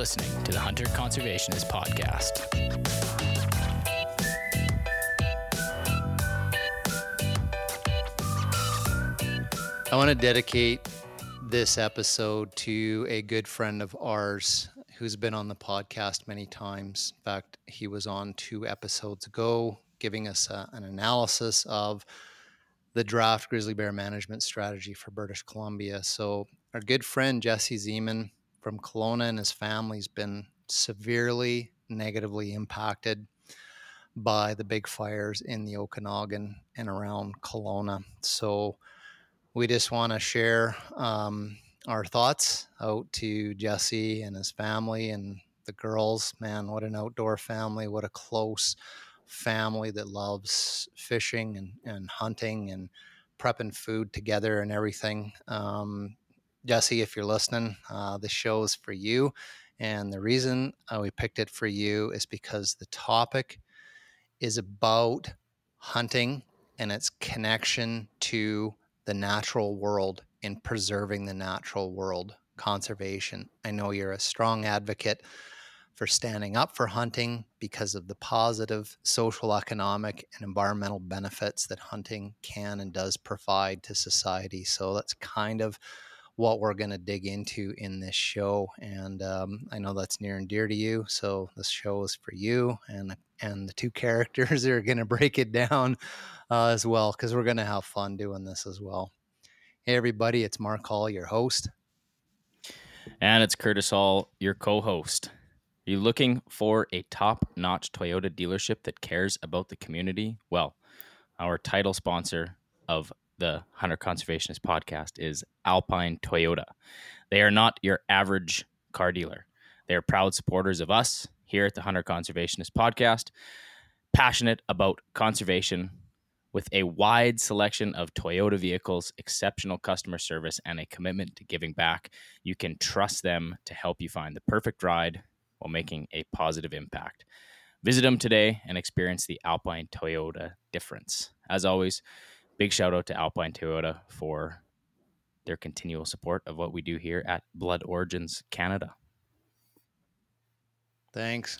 Listening to the Hunter Conservationist Podcast. I want to dedicate this episode to a good friend of ours who's been on the podcast many times. In fact, he was on two episodes ago giving us a, an analysis of the draft grizzly bear management strategy for British Columbia. So, our good friend Jesse Zeman from Kelowna and his family's been severely negatively impacted by the big fires in the Okanagan and around Kelowna. So, we just want to share um, our thoughts out to Jesse and his family and the girls. Man, what an outdoor family! What a close family that loves fishing and, and hunting and prepping food together and everything. Um, Jesse, if you're listening, uh, this show is for you. And the reason uh, we picked it for you is because the topic is about hunting and its connection to the natural world in preserving the natural world, conservation. I know you're a strong advocate for standing up for hunting because of the positive social, economic, and environmental benefits that hunting can and does provide to society. So that's kind of what we're going to dig into in this show. And um, I know that's near and dear to you. So this show is for you and and the two characters are going to break it down uh, as well because we're going to have fun doing this as well. Hey, everybody, it's Mark Hall, your host. And it's Curtis Hall, your co host. Are you looking for a top notch Toyota dealership that cares about the community? Well, our title sponsor of the Hunter Conservationist podcast is Alpine Toyota. They are not your average car dealer. They are proud supporters of us here at the Hunter Conservationist podcast, passionate about conservation with a wide selection of Toyota vehicles, exceptional customer service, and a commitment to giving back. You can trust them to help you find the perfect ride while making a positive impact. Visit them today and experience the Alpine Toyota difference. As always, big shout out to Alpine Toyota for their continual support of what we do here at Blood Origins Canada. Thanks.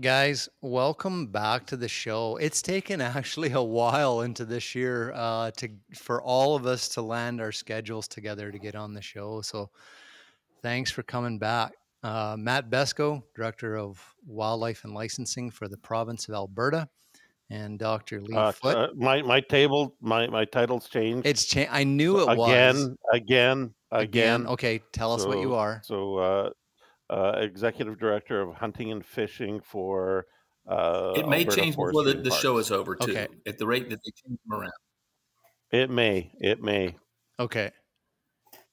Guys, welcome back to the show. It's taken actually a while into this year uh, to for all of us to land our schedules together to get on the show. So, thanks for coming back, uh, Matt Besko, director of wildlife and licensing for the province of Alberta, and Dr. Lee Uh, Foote. uh, my my table my my title's changed it's changed. I knew it was again, was again, again, Okay, tell us what you are. So, uh, uh, executive director of hunting and fishing for. Uh, It may Alberta change before the, the show is over, too. Okay. At the rate that they change them around. It may. It may. Okay.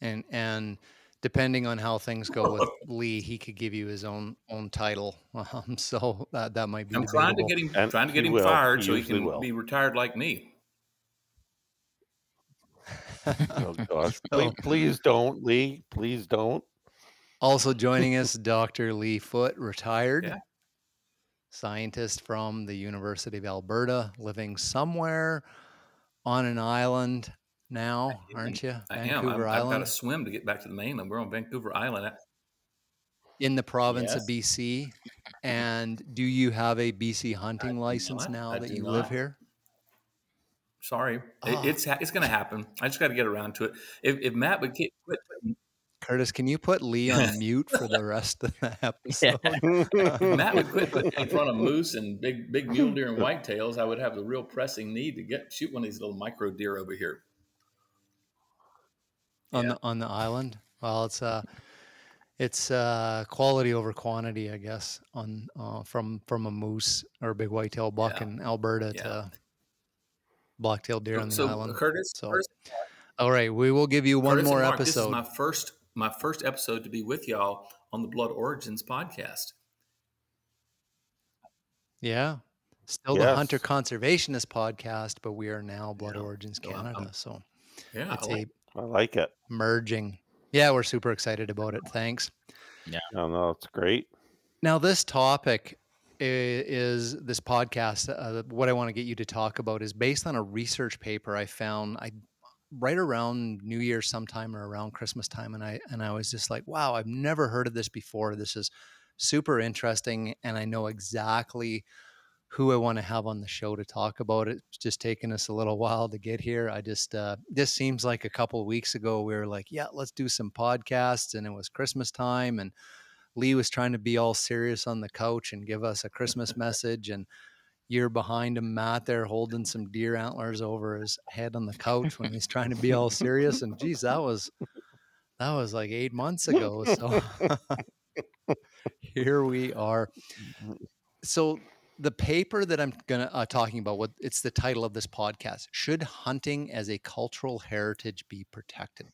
And and depending on how things go with Lee, he could give you his own own title. Um, so that that might be. I'm trying to get him And trying to get him will. fired He so he can will. be retired like me. Oh gosh! So- Please, please don't, Lee. Please don't. Also joining us, Dr. Lee Foote, retired Yeah. scientist from the University of Alberta, living somewhere on an island now, aren't you? I am. I've, Vancouver I've got to swim to get back to the mainland. We're on Vancouver Island. in the province of BC? And do you have a BC hunting do license not. now I that do you live here? Sorry, It- Ah. it's it's going to happen. I just got to get around to it. If, if Matt would get, quit putting, Curtis, can you put Lee on mute for the rest of the episode? if Matt would quit putting in front of moose and big big mule deer and whitetails, I would have the real pressing need to get shoot one of these little micro deer over here. On Yeah. the on the island. Well, it's uh it's uh quality over quantity, I guess, on uh, from from a moose or a big whitetail buck Yeah. in Alberta Yeah. to blacktail deer on the so island. Curtis, So, Curtis, All right, we will give you one Curtis more Mark, This episode. is my first my first episode to be with y'all on the Blood Origins podcast. yeah. Still the Hunter Conservationist podcast, but we are now Blood Yeah. Origins Canada. I'm- so Yeah, it's like- a I like it. merging. Yeah, we're super excited about it. Thanks. Yeah. No, no, it's great. Now, this topic is this podcast. Uh, what I want to get you to talk about is based on a research paper I found. I right around New Year's sometime or around Christmas time, and I and I was just like, wow, I've never heard of this before. This is super interesting, and I know exactly who I want to have on the show to talk about it. It's just taken us a little while to get here. I just uh, this seems like a couple of weeks ago we were like, yeah, let's do some podcasts, and it was Christmas time, and Lee was trying to be all serious on the couch and give us a Christmas message, and you're behind him, Matt, there holding some deer antlers over his head on the couch when he's trying to be all serious. And geez, that was that was like eight months ago. So here we are. So the paper that I'm gonna uh, talking about, what it's the title of this podcast: "Should hunting as a cultural heritage be protected?"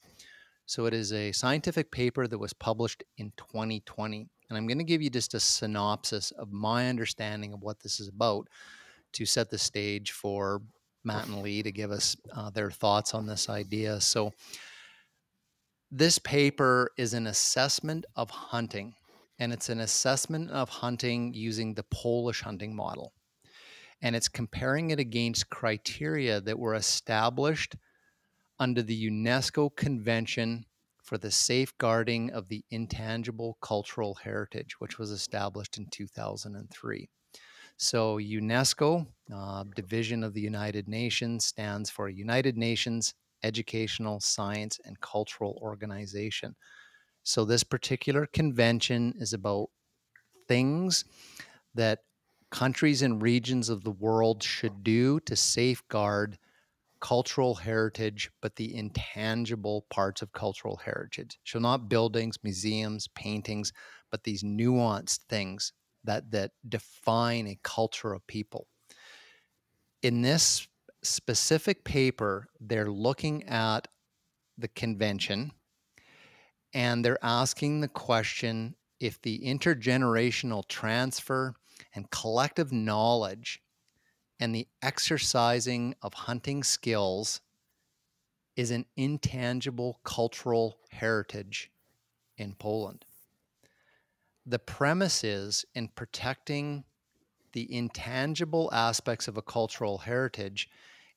So it is a scientific paper that was published in 2020. And I'm going to give you just a synopsis of my understanding of what this is about to set the stage for Matt and Lee to give us uh, their thoughts on this idea. So, this paper is an assessment of hunting, and it's an assessment of hunting using the Polish hunting model. And it's comparing it against criteria that were established under the UNESCO Convention for the Safeguarding of the Intangible Cultural Heritage, which was established in 2003. So, UNESCO, uh, division of the United Nations, stands for United Nations Educational, Science, and Cultural Organization. So, this particular convention is about things that countries and regions of the world should do to safeguard cultural heritage, but the intangible parts of cultural heritage. So not buildings, museums, paintings, but these nuanced things that that define a culture of people. In this specific paper, they're looking at the convention and they're asking the question if the intergenerational transfer and collective knowledge and the exercising of hunting skills is an intangible cultural heritage in Poland. The premise is in protecting the intangible aspects of a cultural heritage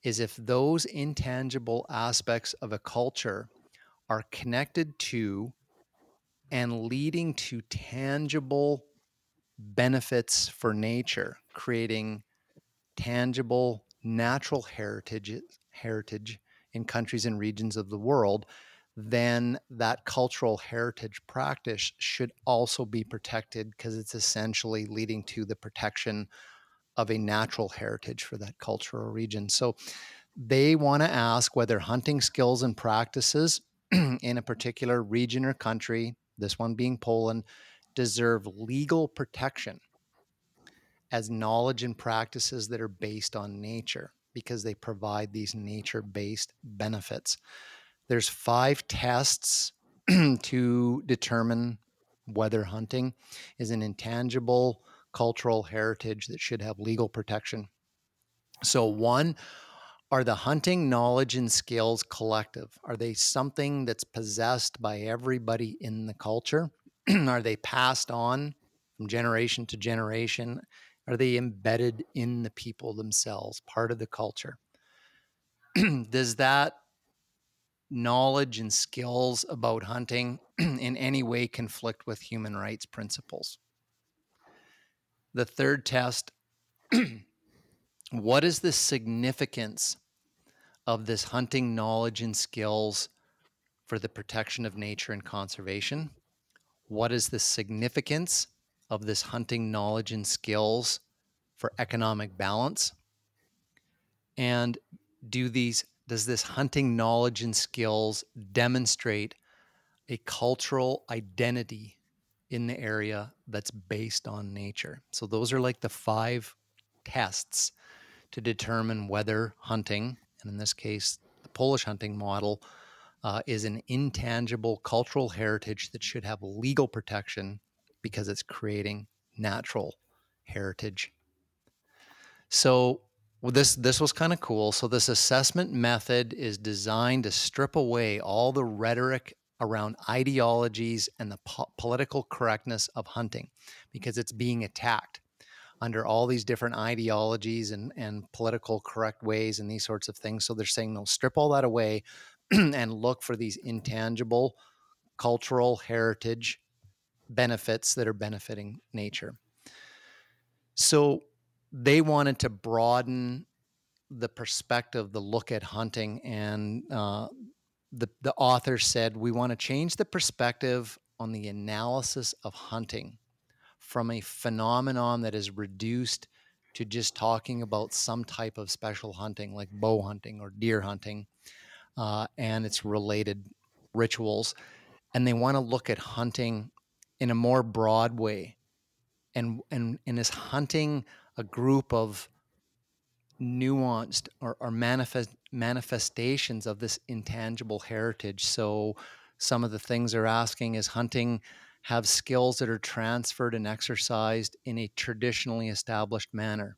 is if those intangible aspects of a culture are connected to and leading to tangible benefits for nature, creating tangible natural heritage heritage in countries and regions of the world, then that cultural heritage practice should also be protected because it's essentially leading to the protection of a natural heritage for that cultural region. So they want to ask whether hunting skills and practices in a particular region or country, this one being Poland, deserve legal protection as knowledge and practices that are based on nature because they provide these nature-based benefits. There's five tests to determine whether hunting is an intangible cultural heritage that should have legal protection. So one are the hunting knowledge and skills collective? Are they something that's possessed by everybody in the culture? are they passed on from generation to generation? Are they embedded in the people themselves, part of the culture? Does that knowledge and skills about hunting in any way conflict with human rights principles. The third test what is the significance of this hunting knowledge and skills for the protection of nature and conservation? What is the significance of this hunting knowledge and skills for economic balance? And do these does this hunting knowledge and skills demonstrate a cultural identity in the area that's based on nature? So those are like the five tests to determine whether hunting, and in this case, the Polish hunting model, uh, is an intangible cultural heritage that should have legal protection because it's creating natural heritage. So well, this this was kind of cool. So this assessment method is designed to strip away all the rhetoric around ideologies and the po- political correctness of hunting because it's being attacked under all these different ideologies and, and political correct ways and these sorts of things. So they're saying, no, strip all that away and look for these intangible cultural heritage benefits that are benefiting nature. So they wanted to broaden the perspective, the look at hunting, and uh, the the author said we want to change the perspective on the analysis of hunting from a phenomenon that is reduced to just talking about some type of special hunting like bow hunting or deer hunting uh, and its related rituals. And they want to look at hunting in a more broad way. And, and, and is hunting a group of nuanced or, or manifest, manifestations of this intangible heritage. So some of the things they're asking is hunting have skills that are transferred and exercised in a traditionally established manner?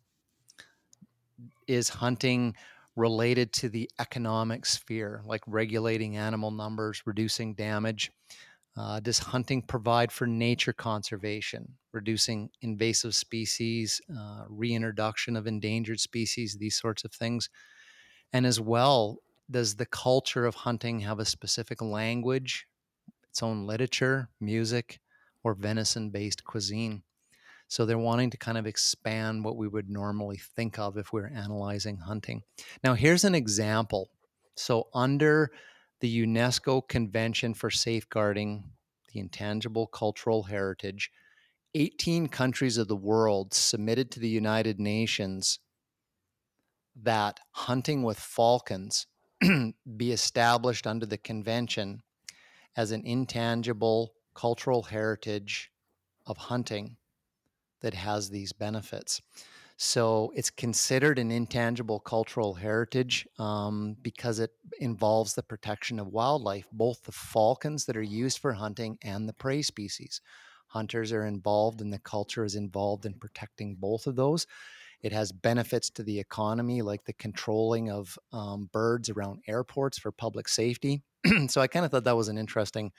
Is hunting related to the economic sphere, like regulating animal numbers, reducing damage? Uh, does hunting provide for nature conservation, reducing invasive species, uh, reintroduction of endangered species, these sorts of things? And as well, does the culture of hunting have a specific language its own literature, music, or venison based cuisine. So they're wanting to kind of expand what we would normally think of if we we're analyzing hunting. Now, here's an example. So, under the UNESCO Convention for Safeguarding the Intangible Cultural Heritage, 18 countries of the world submitted to the United Nations that hunting with falcons be established under the convention as an intangible cultural heritage of hunting that has these benefits. So it's considered an intangible cultural heritage um, because it involves the protection of wildlife, both the falcons that are used for hunting and the prey species. Hunters are involved, and the culture is involved in protecting both of those. It has benefits to the economy, like the controlling of um, birds around airports for public safety. so I kind of thought that was an interesting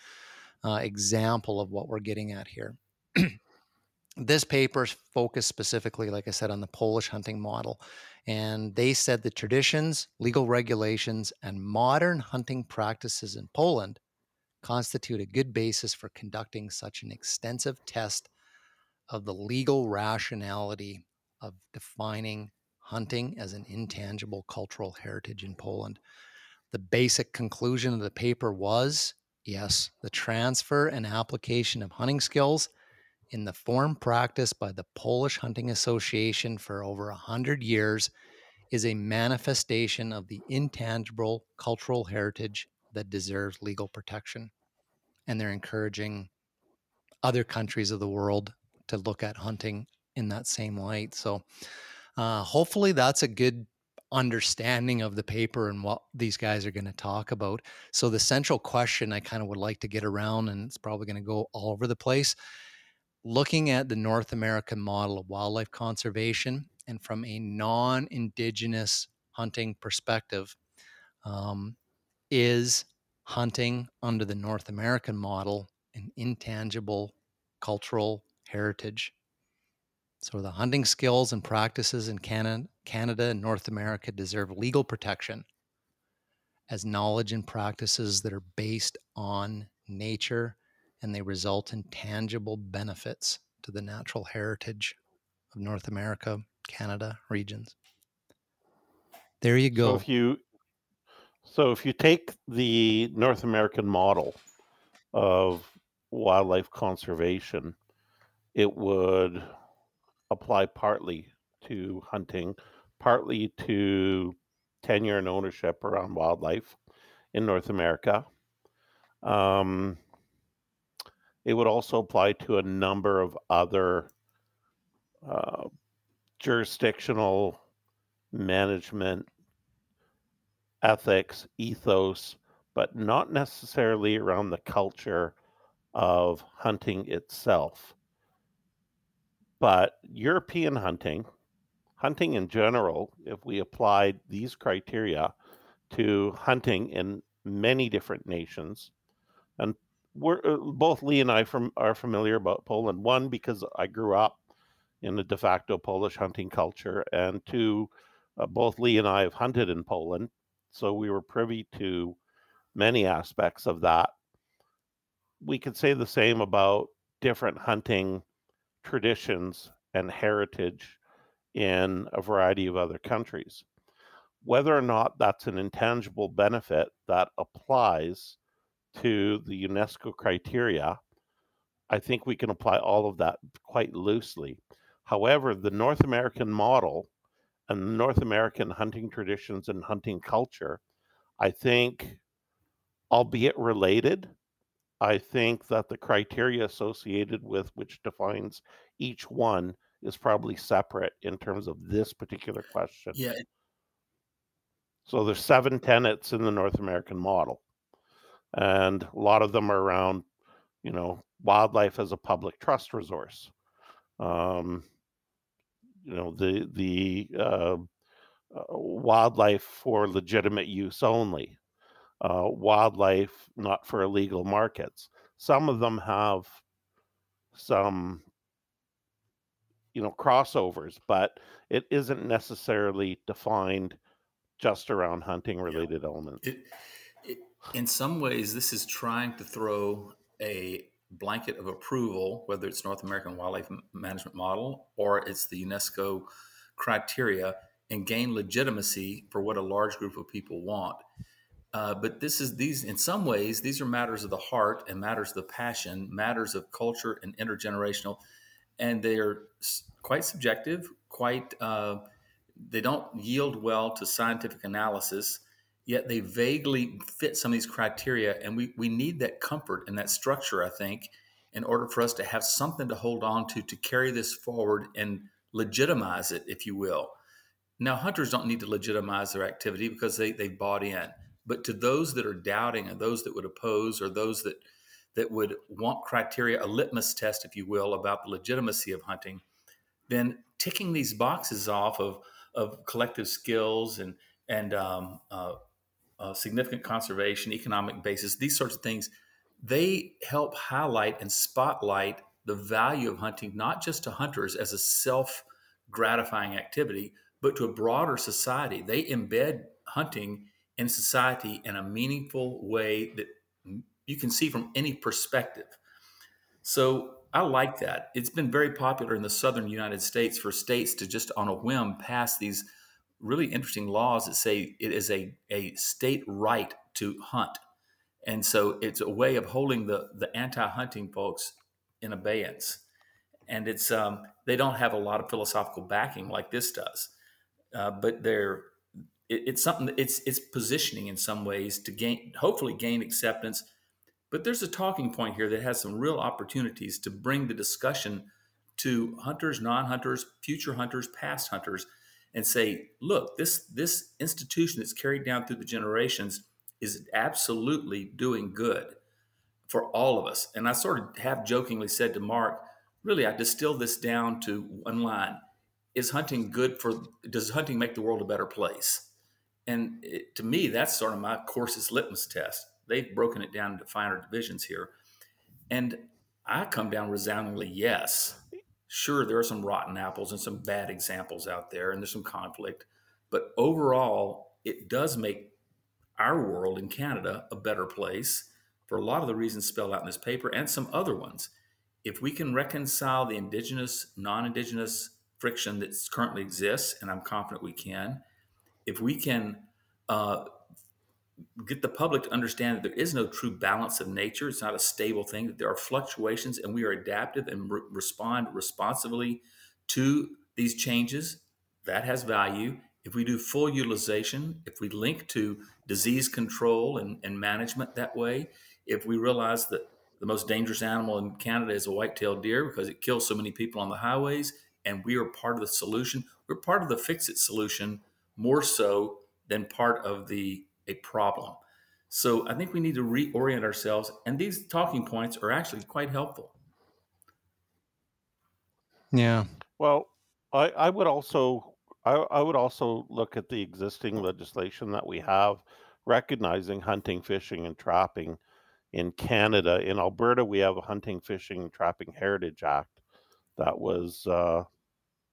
uh, example of what we're getting at here. this paper focused specifically, like I said, on the Polish hunting model. And they said the traditions, legal regulations, and modern hunting practices in Poland constitute a good basis for conducting such an extensive test of the legal rationality of defining hunting as an intangible cultural heritage in Poland. The basic conclusion of the paper was yes, the transfer and application of hunting skills in the form practiced by the Polish Hunting Association for over a hundred years is a manifestation of the intangible cultural heritage that deserves legal protection. And they're encouraging other countries of the world to look at hunting in that same light. So, uh, hopefully, that's a good understanding of the paper and what these guys are going to talk about. So the central question I kind of would like to get around, and it's probably going to go all over the place, looking at the North American model of wildlife conservation and from a non-indigenous hunting perspective, um, is hunting under the North American model an intangible cultural heritage so the hunting skills and practices in Canada, Canada and North America deserve legal protection. as knowledge and practices that are based on nature and they result in tangible benefits to the natural heritage of North America, Canada regions. There you go. So if you so if you take the North American model of wildlife conservation, it would apply partly to hunting, partly to tenure and ownership around wildlife in North America. Um, it would also apply to a number of other uh, jurisdictional management ethics, ethos, but not necessarily around the culture of hunting itself. But European hunting, hunting in general, if we applied these criteria to hunting in many different nations, and we're uh, both Lee and I from are familiar about Poland. One because I grew up in the de facto Polish hunting culture, and two, uh, both Lee and I have hunted in Poland, so we were privy to many aspects of that. We could say the same about different hunting traditions and heritage in a variety of other countries. Whether or not that's an intangible benefit that applies to the UNESCO criteria, I think we can apply all of that quite loosely. However, the North American model and North American hunting traditions and hunting culture, I think, albeit related, I think that the criteria associated with which defines each one is probably separate in terms of this particular question. Yeah. So there's seven tenets in the North American model, and a lot of them are around, you know, wildlife as a public trust resource. Um, you know the the uh, uh, wildlife for legitimate use only, uh, wildlife not for illegal markets. Some of them have some you know crossovers, but it isn't necessarily defined just around hunting related yeah. elements. It, it, in some ways, this is trying to throw a blanket of approval, whether it's North American Wildlife Management Model or it's the UNESCO criteria, and gain legitimacy for what a large group of people want. Uh, but this is these in some ways these are matters of the heart and matters of the passion, matters of culture and intergenerational, and they are quite subjective. Quite uh, they don't yield well to scientific analysis yet they vaguely fit some of these criteria. And we, we need that comfort and that structure, I think, in order for us to have something to hold on to to carry this forward and legitimize it, if you will. Now, hunters don't need to legitimize their activity because they, they bought in. But to those that are doubting and those that would oppose or those that that would want criteria, a litmus test, if you will, about the legitimacy of hunting, then ticking these boxes off of, of collective skills and and um, uh, uh, significant conservation, economic basis, these sorts of things, they help highlight and spotlight the value of hunting, not just to hunters as a self gratifying activity, but to a broader society. They embed hunting in society in a meaningful way that you can see from any perspective. So I like that. It's been very popular in the southern United States for states to just on a whim pass these really interesting laws that say it is a, a state right to hunt. And so it's a way of holding the, the anti-hunting folks in abeyance. And it's um, they don't have a lot of philosophical backing like this does, uh, but they're it, it's something that it's it's positioning in some ways to gain hopefully gain acceptance. But there's a talking point here that has some real opportunities to bring the discussion to hunters, non-hunters, future hunters, past hunters, and say, look, this this institution that's carried down through the generations is absolutely doing good for all of us. And I sort of half jokingly said to Mark, really, I distill this down to one line: Is hunting good for? Does hunting make the world a better place? And it, to me, that's sort of my course's litmus test. They've broken it down into finer divisions here, and I come down resoundingly yes sure there are some rotten apples and some bad examples out there and there's some conflict but overall it does make our world in Canada a better place for a lot of the reasons spelled out in this paper and some other ones. If we can reconcile the indigenous, non indigenous friction that currently exists, and I'm confident we can, if we can uh, get the public to understand that there is no true balance of nature, it's not a stable thing, that there are fluctuations and we are adaptive and re- respond responsively to these changes, that has value. If we do full utilization, if we link to disease control and, and management that way, if we realize that the most dangerous animal in Canada is a white-tailed deer because it kills so many people on the highways, and we are part of the solution. We're part of the fix-it solution more so than part of the a problem. So I think we need to reorient ourselves, and these talking points are actually quite helpful. Yeah. Well, I, I would also I, I would also look at the existing legislation that we have, recognizing hunting, fishing, and trapping in Canada. In Alberta, we have a Hunting, Fishing, and Trapping Heritage Act that was uh,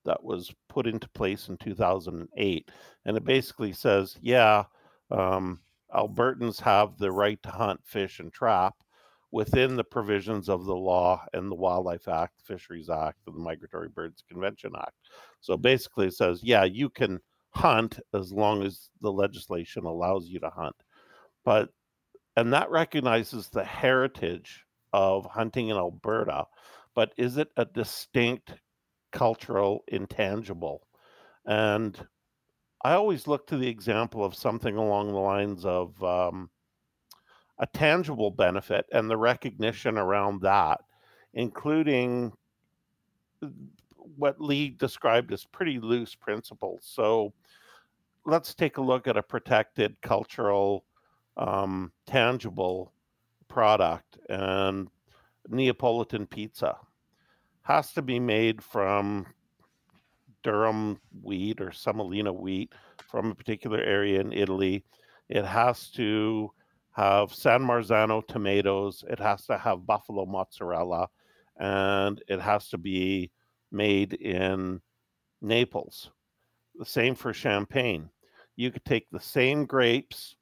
that was put into place in 2008, and it basically says, yeah, um, Albertans have the right to hunt, fish, and trap within the provisions of the law and the Wildlife Act, Fisheries Act, and the Migratory Birds Convention Act. So basically, it says, yeah, you can hunt as long as the legislation allows you to hunt. But, and that recognizes the heritage of hunting in Alberta, but is it a distinct cultural intangible? And I always look to the example of something along the lines of um, a tangible benefit and the recognition around that, including what Lee described as pretty loose principles. So let's take a look at a protected cultural, um, tangible product and Neapolitan pizza has to be made from durum wheat or semolina wheat from a particular area in Italy. It has to have San Marzano tomatoes. It has to have buffalo mozzarella, and it has to be made in Naples. The same for champagne. You could take the same grapes,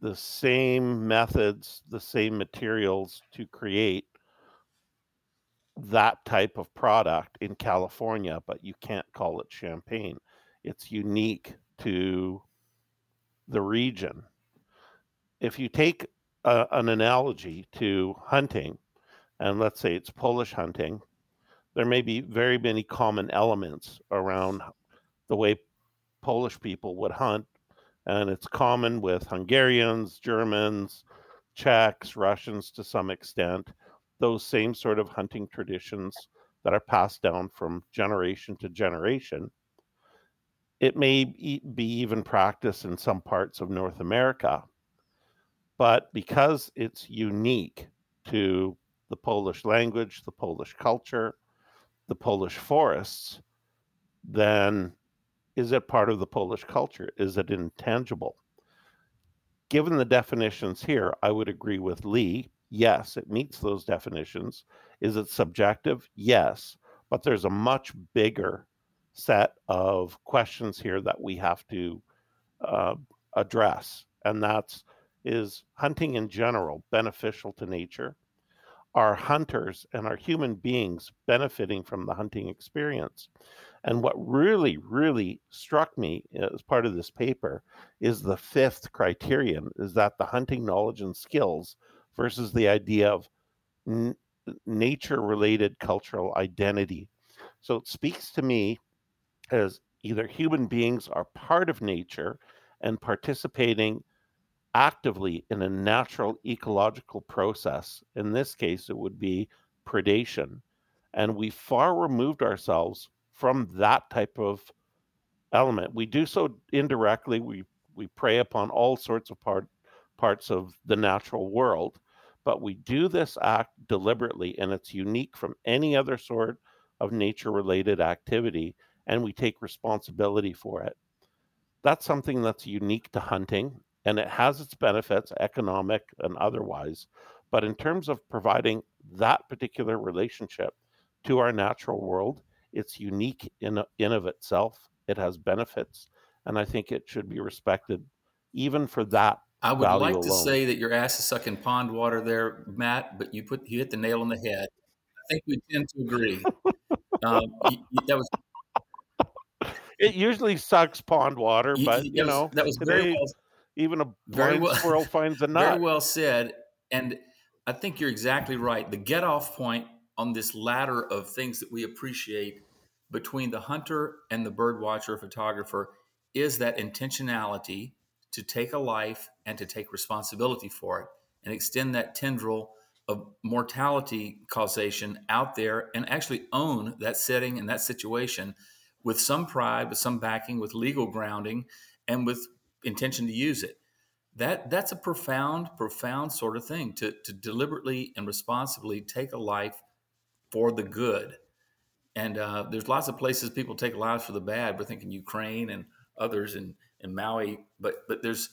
the same methods, the same materials to create that type of product in California, but you can't call it champagne. It's unique to the region. If you take a, an analogy to hunting, and let's say it's Polish hunting, there may be very many common elements around the way Polish people would hunt, and it's common with Hungarians, Germans, Czechs, Russians to some extent those same sort of hunting traditions that are passed down from generation to generation. It may be even practiced in some parts of North America, but because it's unique to the Polish language, the Polish culture, the Polish forests, then is it part of the Polish culture? Is it intangible? Given the definitions here, I would agree with Lee Yes, it meets those definitions. Is it subjective? Yes. But there's a much bigger set of questions here that we have to uh, address. And that's is hunting in general beneficial to nature? Are hunters and are human beings benefiting from the hunting experience? And what really, really struck me as part of this paper is the fifth criterion is that the hunting knowledge and skills versus the idea of n- nature related cultural identity. So it speaks to me as either human beings are part of nature and participating actively in a natural ecological process. In this case, it would be predation. And we far removed ourselves from that type of element. We do so indirectly. We we prey upon all sorts of part, parts of the natural world but we do this act deliberately and it's unique from any other sort of nature related activity and we take responsibility for it. That's something that's unique to hunting and it has its benefits, economic and otherwise. But in terms of providing that particular relationship to our natural world, it's unique in, in of itself. It has benefits, and I think it should be respected even for that. I would like value to say that your ass is sucking pond water there, Matt, but you put you hit the nail on the head. I think we tend to agree. um, that was It usually sucks pond water, but you was- know, that was today very well even a very blind well- squirrel finds a nut. Very well said. And I think you're exactly right. The get off point on this ladder of things that we appreciate between the hunter and the bird watcher photographer is that intentionality to take a life and to take responsibility for it and extend that tendril of mortality causation out there and actually own that setting and that situation with some pride, with some backing, with legal grounding, and with intention to use it. That that's a profound profound sort of thing to to deliberately and responsibly take a life for the good. And uh, there's lots of places people take lives for the bad. We're thinking ukraine and others in in maui but but there's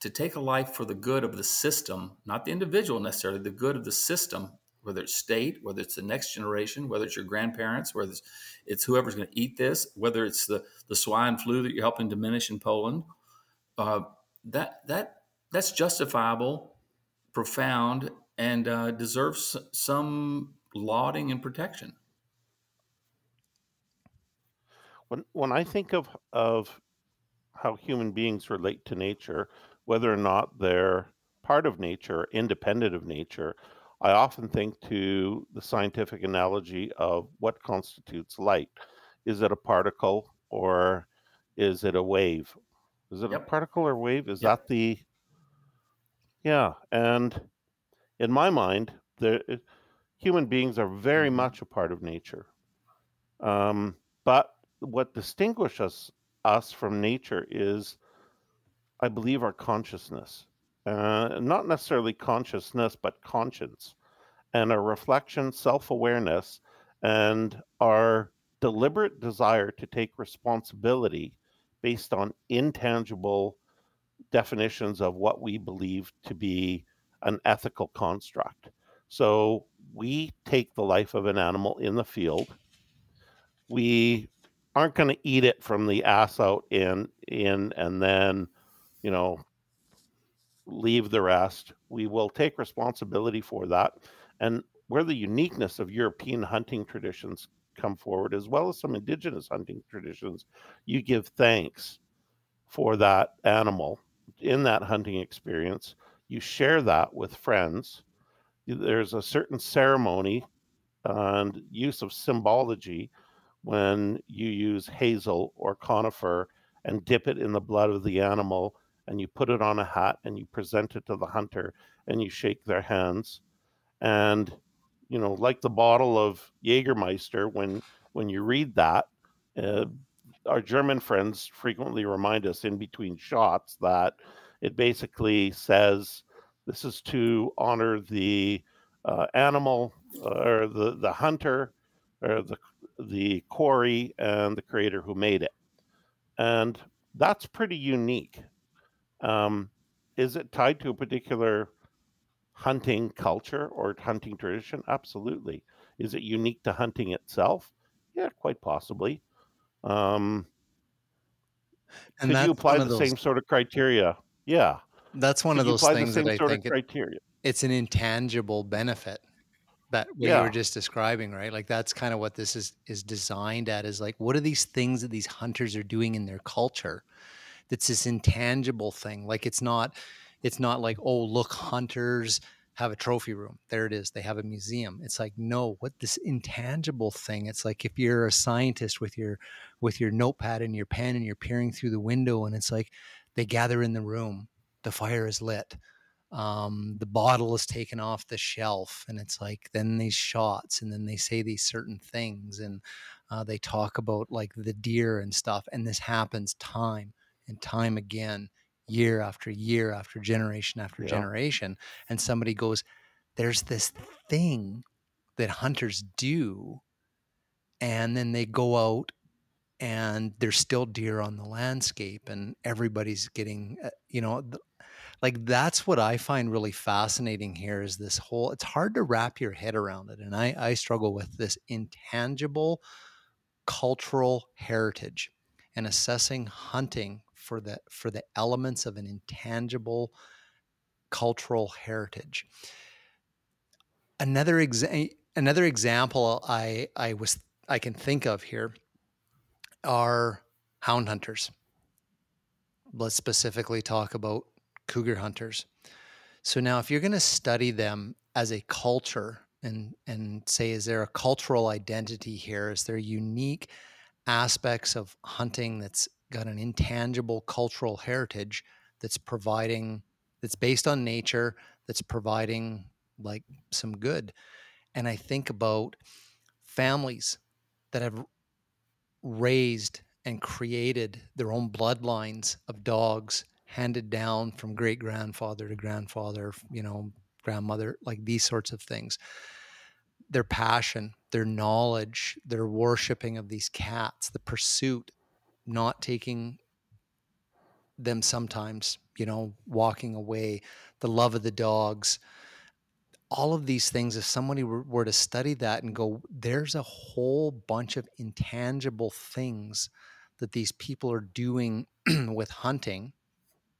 to take a life for the good of the system not the individual necessarily the good of the system whether it's state whether it's the next generation whether it's your grandparents whether it's, it's whoever's going to eat this whether it's the the swine flu that you're helping diminish in poland uh, that that that's justifiable, profound, and uh, deserves some lauding and protection. when when I think of of how human beings relate to nature, whether or not they're part of nature, or independent of nature, I often think to the scientific analogy of what constitutes light. Is it a particle or is it a wave? Is it a particle or wave? Is Yep. that the yeah? And in my mind, the human beings are very Mhm. much a part of nature. Um, but what distinguishes us from nature is, I believe, our consciousness. Uh, not necessarily consciousness, but conscience, and a reflection, self awareness, and our deliberate desire to take responsibility based on intangible definitions of what we believe to be an ethical construct. So we take the life of an animal in the field. We aren't going to eat it from the ass out in in and then, you know, leave the rest. We will take responsibility for that. And where the uniqueness of European hunting traditions come forward, as well as some indigenous hunting traditions, you give thanks for that animal in that hunting experience. You share that with friends. There's a certain ceremony and use of symbology when you use hazel or conifer and dip it in the blood of the animal and you put it on a hat and you present it to the hunter and you shake their hands. And you know like the bottle of jägermeister when when you read that uh, our german friends frequently remind us in between shots that it basically says this is to honor the uh, animal or the the hunter or the the quarry and the creator who made it. And that's pretty unique. Um, is it tied to a particular hunting culture or hunting tradition? Absolutely. Is it unique to hunting itself? Yeah quite possibly. Um, And could you apply the those, same sort of criteria? Yeah. That's one could of those things that I think it, criteria? it's an intangible benefit that what you were just describing, right? Like that's kind of what this is is designed at is like what are these things that these hunters are doing in their culture that's this intangible thing. Like it's not it's not like, oh look, hunters have a trophy room. There it is. They have a museum. It's like, no, what this intangible thing. It's like if you're a scientist with your with your notepad and your pen and you're peering through the window and it's like they gather in the room, the fire is lit um, the bottle is taken off the shelf and it's like then these shots and then they say these certain things and uh, they talk about like the deer and stuff and this happens time and time again year after year after generation after Yeah. generation and somebody goes there's this thing that hunters do and then they go out and there's still deer on the landscape and everybody's getting uh, you know like that's what i find really fascinating here is this whole it's hard to wrap your head around it and i i struggle with this intangible cultural heritage and assessing hunting for the for the elements of an intangible cultural heritage. Another exa- another example I I was I can think of here are hound hunters. Let's specifically talk about cougar hunters. So now if you're going to study them as a culture and and say is there a cultural identity here is there unique aspects of hunting that's got an intangible cultural heritage that's providing that's based on nature that's providing like some good and i think about families that have raised and created their own bloodlines of dogs handed down from great grandfather to grandfather you know grandmother like these sorts of things. Their passion their knowledge their worshiping of these cats the pursuit not taking them sometimes, you know, walking away, the love of the dogs, all of these things, if somebody were, to study that and go, there's a whole bunch of intangible things that these people are doing with hunting,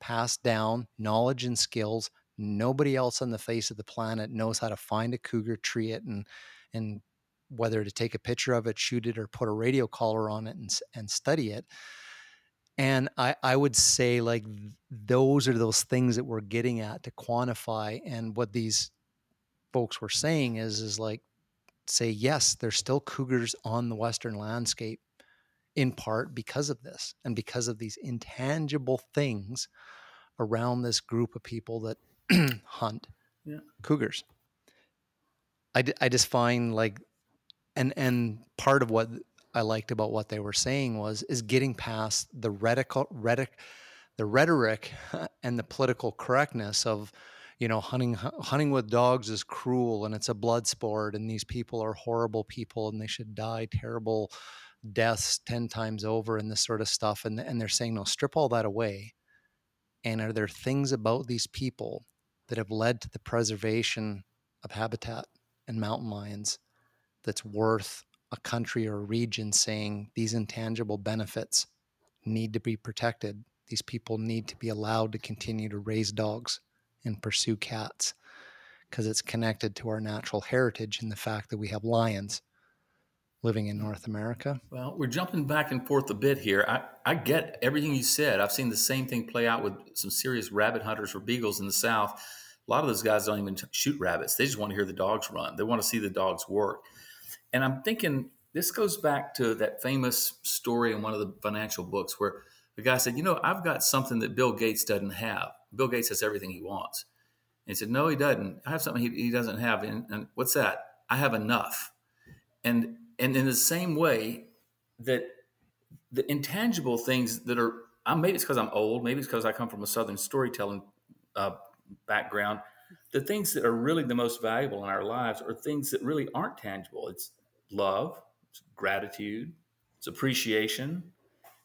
passed down knowledge and skills. Nobody else on the face of the planet knows how to find a cougar, tree it, and and whether to take a picture of it, shoot it, or put a radio collar on it and, and study it. And I, I would say like those are those things that we're getting at to quantify. And what these folks were saying is, is like, say, yes, there's still cougars on the Western landscape in part because of this and because of these intangible things around this group of people that hunt yeah. cougars. I, d- I just find like and and part of what I liked about what they were saying was is getting past the rhetoric, rhetoric the rhetoric and the political correctness of you know hunting hunting with dogs is cruel and it's a blood sport and these people are horrible people and they should die terrible deaths 10 times over and this sort of stuff and and they're saying no strip all that away and are there things about these people that have led to the preservation of habitat and mountain lions that's worth a country or a region saying these intangible benefits need to be protected. These people need to be allowed to continue to raise dogs and pursue cats because it's connected to our natural heritage and the fact that we have lions living in North America. Well, we're jumping back and forth a bit here. I, I get everything you said. I've seen the same thing play out with some serious rabbit hunters or beagles in the South. A lot of those guys don't even shoot rabbits. They just want to hear the dogs run. They want to see the dogs work. And I'm thinking this goes back to that famous story in one of the financial books where the guy said, You know, I've got something that Bill Gates doesn't have. Bill Gates has everything he wants. And he said, No, he doesn't. I have something he, he doesn't have. And, and what's that? I have enough. And and in the same way that the intangible things that are, I'm, maybe it's because I'm old, maybe it's because I come from a Southern storytelling uh, background. The things that are really the most valuable in our lives are things that really aren't tangible. It's love, it's gratitude, it's appreciation,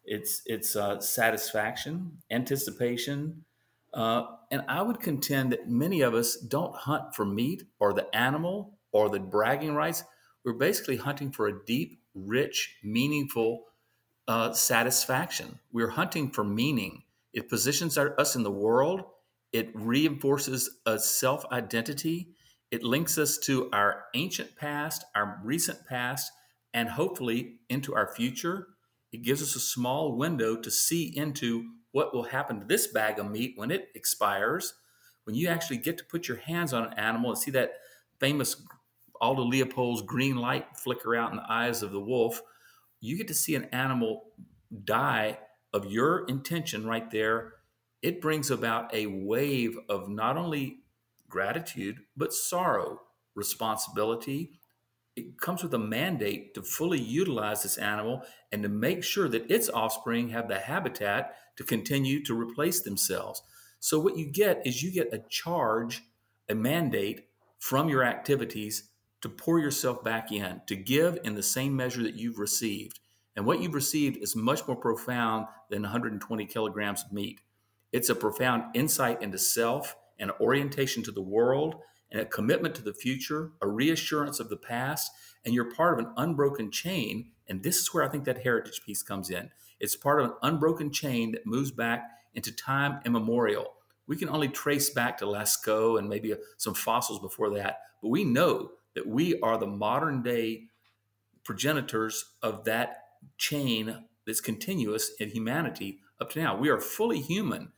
it's it's uh, satisfaction, anticipation, uh, and I would contend that many of us don't hunt for meat or the animal or the bragging rights. We're basically hunting for a deep, rich, meaningful uh, satisfaction. We're hunting for meaning. It positions our, us in the world. It reinforces a self identity it links us to our ancient past, our recent past, and hopefully into our future. It gives us a small window to see into what will happen to this bag of meat when it expires. When you actually get to put your hands on an animal and see that famous Aldo Leopold's green light flicker out in the eyes of the wolf, you get to see an animal die of your intention right there. It brings about a wave of not only gratitude, but sorrow, responsibility. It comes with a mandate to fully utilize this animal and to make sure that its offspring have the habitat to continue to replace themselves. So, what you get is you get a charge, a mandate from your activities to pour yourself back in, to give in the same measure that you've received. And what you've received is much more profound than 120 kilograms of meat. It's a profound insight into self an orientation to the world, and a commitment to the future, a reassurance of the past, and you're part of an unbroken chain. And this is where I think that heritage piece comes in. It's part of an unbroken chain that moves back into time immemorial. We can only trace back to Lascaux and maybe uh, some fossils before that, but we know that we are the modern day progenitors of that chain that's continuous in humanity up to now. We are fully human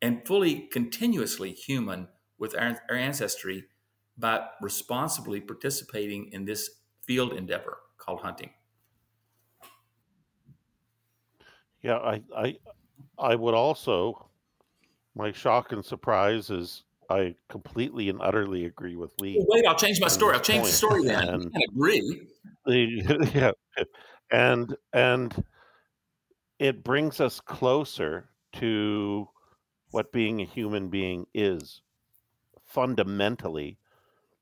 and fully continuously human with our, our ancestry by responsibly participating in this field endeavor called hunting. Yeah, I, I, I would also. My shock and surprise is I completely and utterly agree with oh, Lee. Well, wait, I'll change my story. I'll change the story then. And, I agree. The, yeah, and and it brings us closer to what being a human being is fundamentally,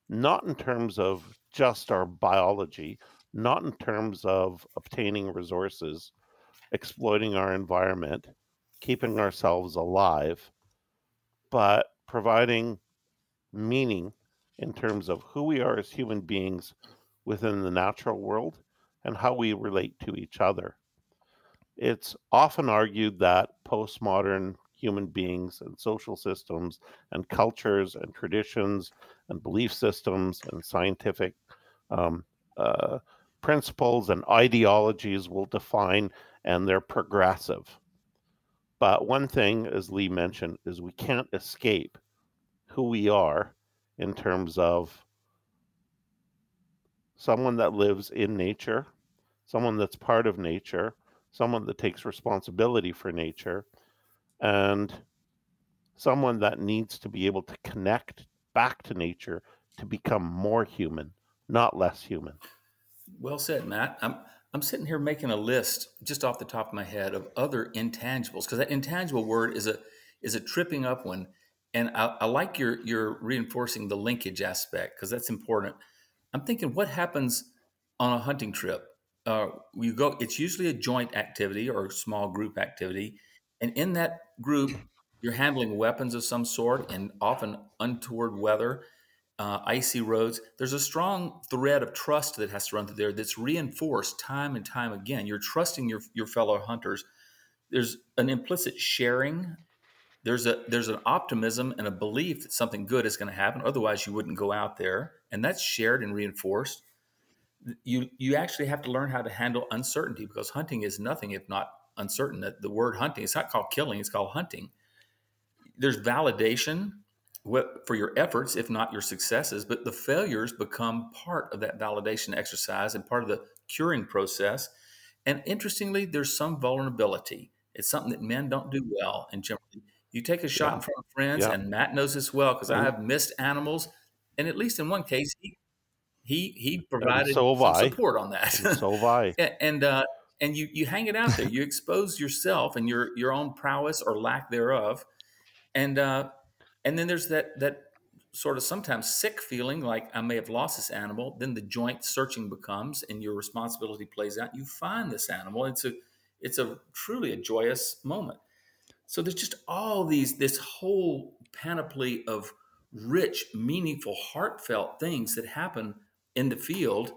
not in terms of just our biology, not in terms of obtaining resources, exploiting our environment, keeping ourselves alive, but providing meaning in terms of who we are as human beings within the natural world and how we relate to each other. It's often argued that postmodern human beings and social systems and cultures and traditions and belief systems and scientific um, uh, principles and ideologies will define and they're progressive. But one thing, as Lee mentioned, is we can't escape who we are in terms of someone that lives in nature, someone that's part of nature, someone that takes responsibility for nature, and someone that needs to be able to connect back to nature to become more human, not less human. Well said, Matt. I'm I'm sitting here making a list just off the top of my head of other intangibles because that intangible word is a is a tripping up one, and I, I like your your reinforcing the linkage aspect because that's important. I'm thinking, what happens on a hunting trip? Uh, you go. It's usually a joint activity or a small group activity, and in that group, you're handling weapons of some sort, and often untoward weather uh, icy roads. There's a strong thread of trust that has to run through there that's reinforced time and time again. You're trusting your your fellow hunters. There's an implicit sharing. There's a there's an optimism and a belief that something good is going to happen. Otherwise, you wouldn't go out there, and that's shared and reinforced. You you actually have to learn how to handle uncertainty because hunting is nothing if not uncertain. That the word hunting it's not called killing; it's called hunting. There's validation for your efforts, if not your successes, but the failures become part of that validation exercise and part of the curing process. And interestingly, there's some vulnerability. It's something that men don't do well. And generally, you take a shot yeah. in front of friends, yeah. and Matt knows this well because I have missed animals, and at least in one case, he he he provided so some support on that. so have I. and uh, and you you hang it out there. You expose yourself and your your own prowess or lack thereof, and uh, and then there's that that sort of sometimes sick feeling like I may have lost this animal. Then the joint searching becomes, and your responsibility plays out. You find this animal. It's a it's a truly a joyous moment. So there's just all these this whole panoply of rich, meaningful, heartfelt things that happen in the field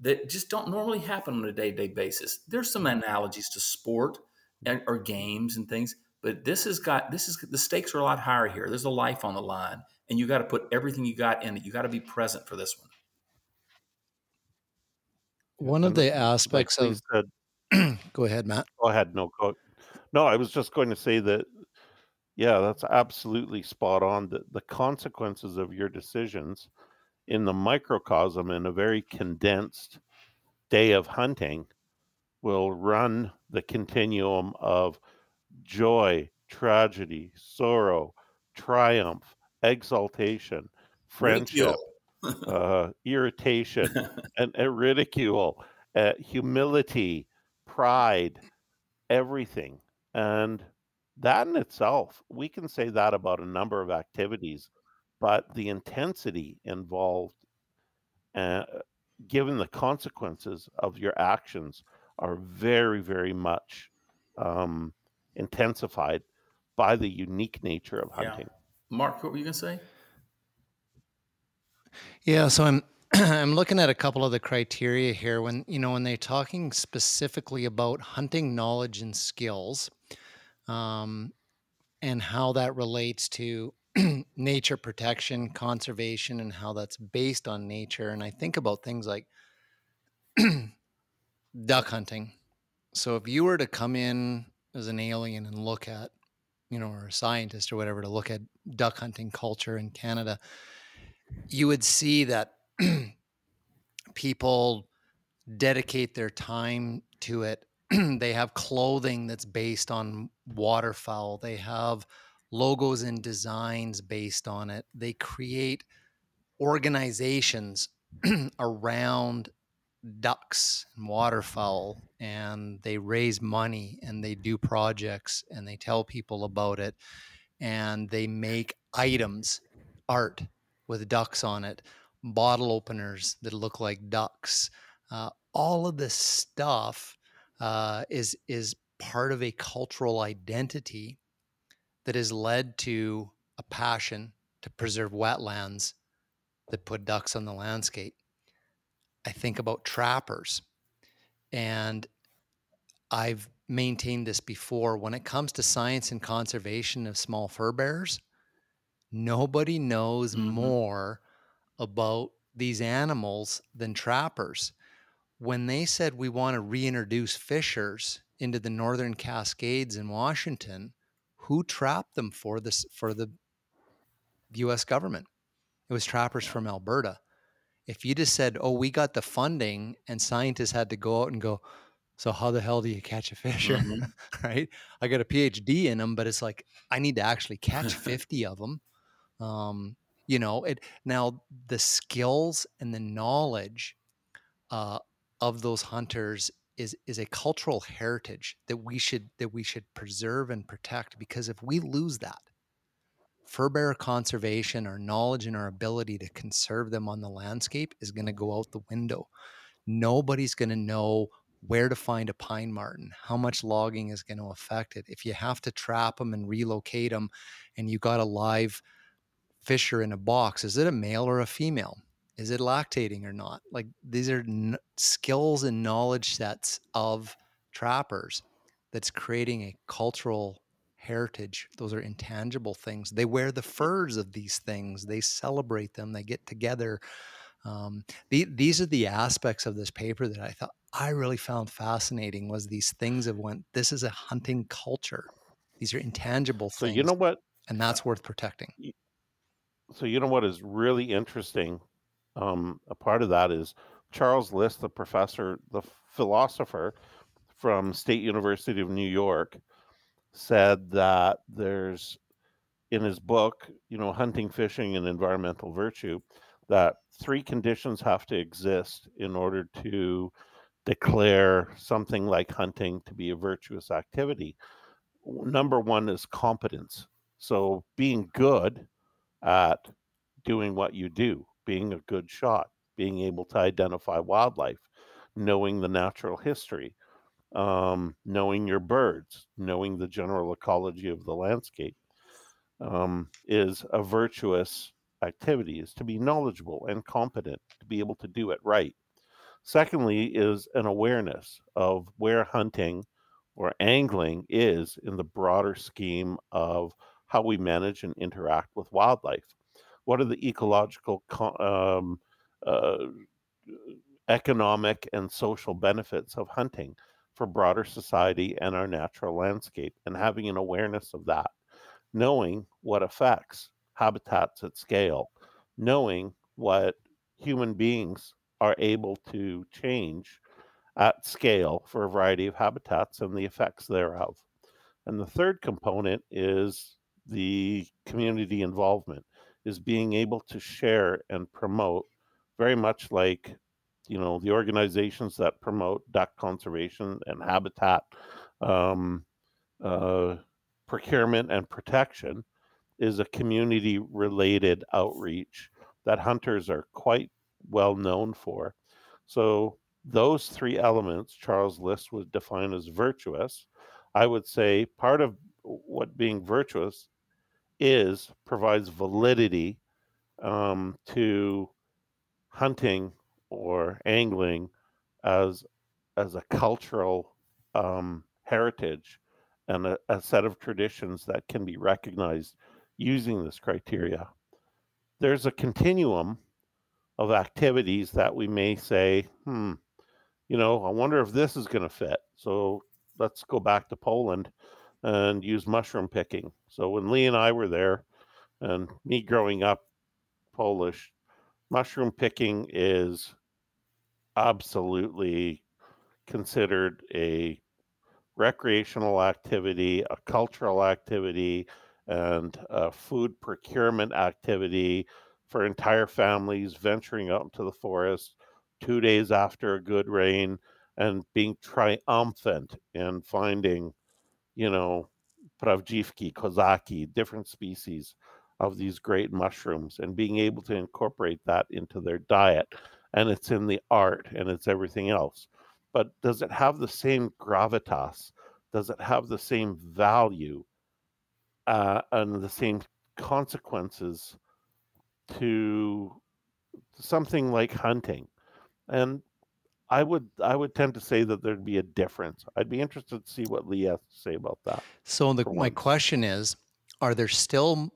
that just don't normally happen on a day-to-day basis. There's some analogies to sport and, or games and things, but this has got this is the stakes are a lot higher here. There's a life on the line, and you got to put everything you got in it. You got to be present for this one. One of the aspects of said, go ahead, Matt. Go ahead. No, go. No, I was just going to say that. Yeah, that's absolutely spot on. The, the consequences of your decisions in the microcosm in a very condensed day of hunting will run the continuum of joy, tragedy, sorrow, triumph, exaltation, friendship, uh, irritation, and, and ridicule, uh, humility, pride, everything. And that in itself, we can say that about a number of activities, but the intensity involved, uh, given the consequences of your actions, are very, very much um, intensified by the unique nature of hunting. Yeah. Mark, what were you going to say? Yeah, so I'm I'm looking at a couple of the criteria here when you know when they're talking specifically about hunting knowledge and skills, um, and how that relates to nature protection, conservation, and how that's based on nature. And I think about things like duck hunting. So if you were to come in as an alien and look at, you know, or a scientist or whatever to look at duck hunting culture in Canada, you would see that people dedicate their time to it. they have clothing that's based on waterfowl. They have logos and designs based on it. They create organizations around ducks and waterfowl and they raise money and they do projects and they tell people about it and they make items art with ducks on it bottle openers that look like ducks uh, all of this stuff uh, is is part of a cultural identity that has led to a passion to preserve wetlands that put ducks on the landscape. I think about trappers, and I've maintained this before. When it comes to science and conservation of small fur bearers, nobody knows mm-hmm. more about these animals than trappers. When they said we want to reintroduce fishers into the northern Cascades in Washington, who trapped them for this for the US government? It was trappers from Alberta. If you just said, "Oh, we got the funding," and scientists had to go out and go, "So how the hell do you catch a fish?" Mm-hmm. right? I got a PhD in them, but it's like I need to actually catch fifty of them. Um, you know, it now the skills and the knowledge uh, of those hunters is is a cultural heritage that we should that we should preserve and protect because if we lose that fur bearer conservation our knowledge and our ability to conserve them on the landscape is going to go out the window. Nobody's going to know where to find a pine marten how much logging is going to affect it. If you have to trap them and relocate them and you got a live fisher in a box is it a male or a female? Is it lactating or not? Like these are n- skills and knowledge sets of trappers that's creating a cultural heritage. Those are intangible things. They wear the furs of these things. They celebrate them. They get together. Um, the, these are the aspects of this paper that i thought i really found fascinating was these things of when this is a hunting culture. These are intangible things so you know what? and that's worth protecting. So you know what is really interesting um, a part of that is Charles List, the professor, the philosopher from State University of New York, said that there's in his book, you know, Hunting, Fishing, and Environmental Virtue, that three conditions have to exist in order to declare something like hunting to be a virtuous activity. Number one is competence. So being good at doing what you do being a good shot, being able to identify wildlife, knowing the natural history, um, knowing your birds, knowing the general ecology of the landscape um, is a virtuous activity, is to be knowledgeable and competent, to be able to do it right. Secondly, is an awareness of where hunting or angling is in the broader scheme of how we manage and interact with wildlife what are the ecological um, uh, economic and social benefits of hunting for broader society and our natural landscape and having an awareness of that. Knowing what affects habitats at scale. Knowing what human beings are able to change at scale for a variety of habitats and the effects thereof. And the third component is the community involvement is being able to share and promote very much like you know the organizations that promote duck conservation and habitat um, uh, procurement and protection is a community related outreach that hunters are quite well known for. So those three elements charles list would define as virtuous. I would say part of what being virtuous is provides validity um, to hunting or angling as as a cultural um, heritage and a, a set of traditions that can be recognized using this criteria. There's a continuum of activities that we may say, hmm, you know, I wonder if this is going to fit. So let's go back to Poland and use mushroom picking. So when Lee and I were there, and me growing up Polish, mushroom picking is absolutely considered a recreational activity, a cultural activity, and a food procurement activity for entire families venturing out into the forest two days after a good rain and being triumphant in finding, you know, prawdziwki, kozaki, different species of these great mushrooms and being able to incorporate that into their diet. And it's in the art and it's everything else. But does it have the same gravitas? Does it have the same value uh, and the same consequences to something like hunting? And I would I would tend to say that there'd be a difference. I'd be interested to see what Lee has to say about that. So the, my question is, are there still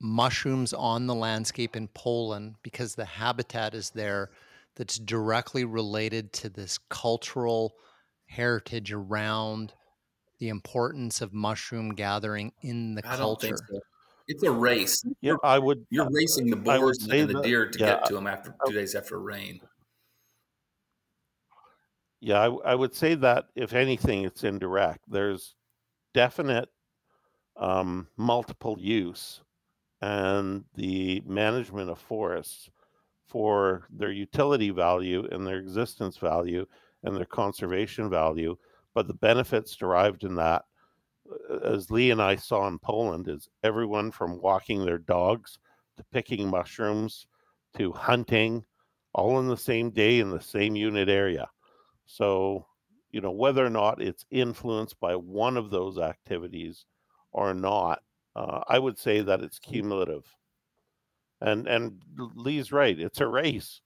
mushrooms on the landscape in Poland because the habitat is there that's directly related to this cultural heritage around the importance of mushroom gathering in the I don't culture? think so. It's a race. Yeah, I would. You're racing the boars and the that- deer to yeah, get to them after two days after rain. Yeah, I, I would say that if anything, it's indirect. There's definite um, multiple use and the management of forests for their utility value and their existence value and their conservation value. But the benefits derived in that, as Lee and I saw in Poland, is everyone from walking their dogs to picking mushrooms to hunting, all in the same day in the same unit area. So, you know, whether or not it's influenced by one of those activities or not, uh, I would say that it's cumulative. And and Lee's right; it's a race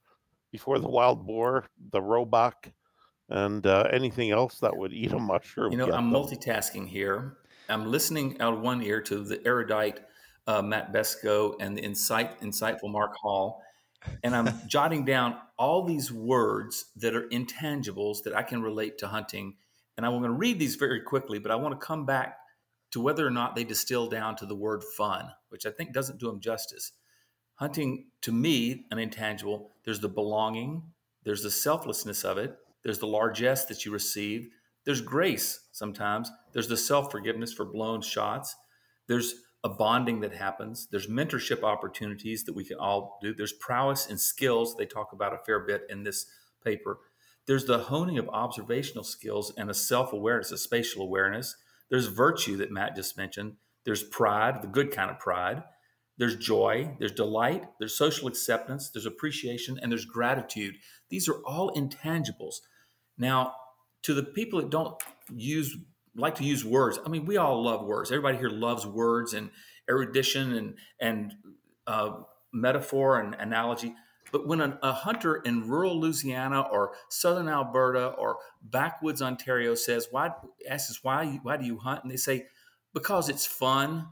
before the wild boar, the roebuck, and uh, anything else that would eat a mushroom. You know, I'm them. multitasking here. I'm listening out of one ear to the erudite uh, Matt Besko and the insight, insightful Mark Hall, and I'm jotting down all these words that are intangibles that I can relate to hunting. And I'm going to read these very quickly, but I want to come back to whether or not they distill down to the word fun, which I think doesn't do them justice. Hunting, to me, an intangible, there's the belonging, there's the selflessness of it, there's the largesse that you receive, there's grace sometimes, there's the self forgiveness for blown shots, there's a bonding that happens, there's mentorship opportunities that we can all do, there's prowess and skills they talk about a fair bit in this paper. There's the honing of observational skills and a self awareness, a spatial awareness. There's virtue that Matt just mentioned. There's pride, the good kind of pride. There's joy, there's delight, there's social acceptance, there's appreciation, and there's gratitude. These are all intangibles. Now, to the people that don't use like to use words, I mean, we all love words. Everybody here loves words and erudition and and uh, metaphor and analogy. But when a, a hunter in rural Louisiana or southern Alberta or backwoods Ontario says, "Why?" asks "Why? Why do you hunt?" and they say, "Because it's fun."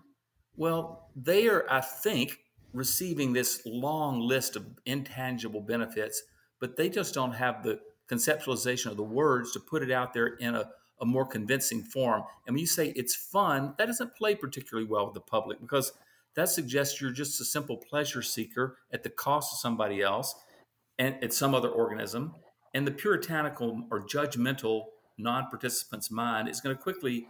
Well, they are, I think, receiving this long list of intangible benefits, but they just don't have the conceptualization of the words to put it out there in a, a more convincing form. And when you say it's fun, that doesn't play particularly well with the public because that suggests you're just a simple pleasure seeker at the cost of somebody else and at some other organism. And the puritanical or judgmental non participant's mind is going to quickly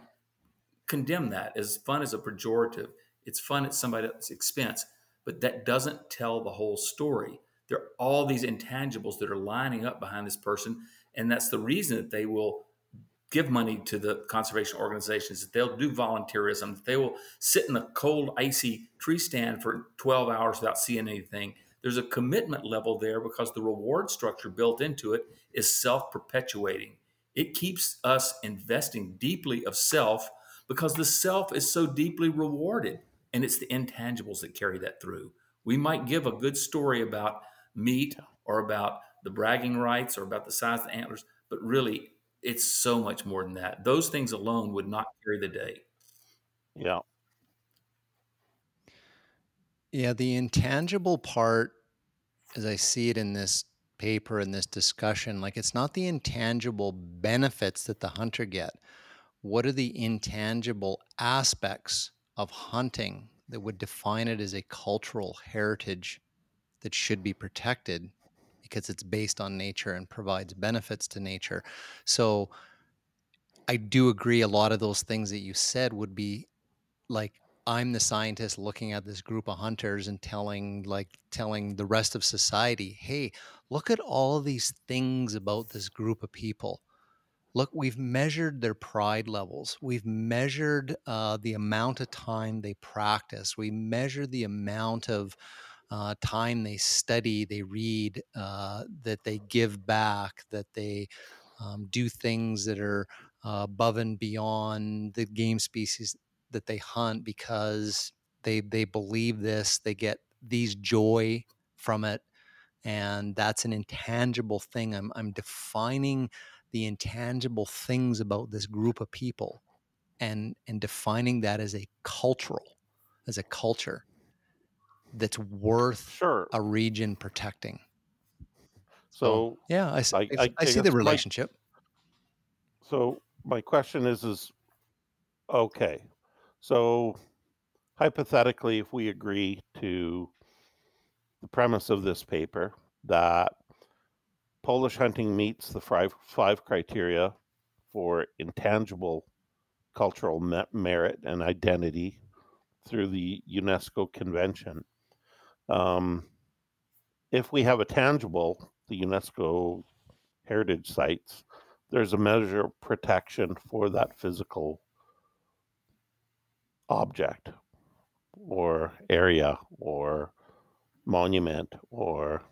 condemn that as fun as a pejorative. It's fun at somebody else's expense, but that doesn't tell the whole story. There are all these intangibles that are lining up behind this person, and that's the reason that they will give money to the conservation organizations, that they'll do volunteerism, that they will sit in a cold, icy tree stand for 12 hours without seeing anything. There's a commitment level there because the reward structure built into it is self perpetuating. It keeps us investing deeply of self because the self is so deeply rewarded and it's the intangibles that carry that through. We might give a good story about meat or about the bragging rights or about the size of the antlers, but really it's so much more than that. Those things alone would not carry the day. Yeah. Yeah, the intangible part, as I see it in this paper in this discussion, like it's not the intangible benefits that the hunter get. What are the intangible aspects of hunting that would define it as a cultural heritage that should be protected because it's based on nature and provides benefits to nature. So I do agree a lot of those things that you said would be like I'm the scientist looking at this group of hunters and telling like telling the rest of society, "Hey, look at all these things about this group of people." Look, we've measured their pride levels. We've measured uh, the amount of time they practice. We measure the amount of uh, time they study, they read, uh, that they give back, that they um, do things that are uh, above and beyond the game species that they hunt because they they believe this, they get these joy from it, and that's an intangible thing. I'm I'm defining the intangible things about this group of people, and and defining that as a cultural, as a culture that's worth Sure. a region protecting. So Yeah, I see guess the my- relationship. So my question is is okay. So hypothetically if we agree to the premise of this paper that Polish hunting meets the five five criteria for intangible cultural merit and identity through the UNESCO convention. Um, if we have a tangible, the UNESCO heritage sites, there's a measure of protection for that physical object or area or monument or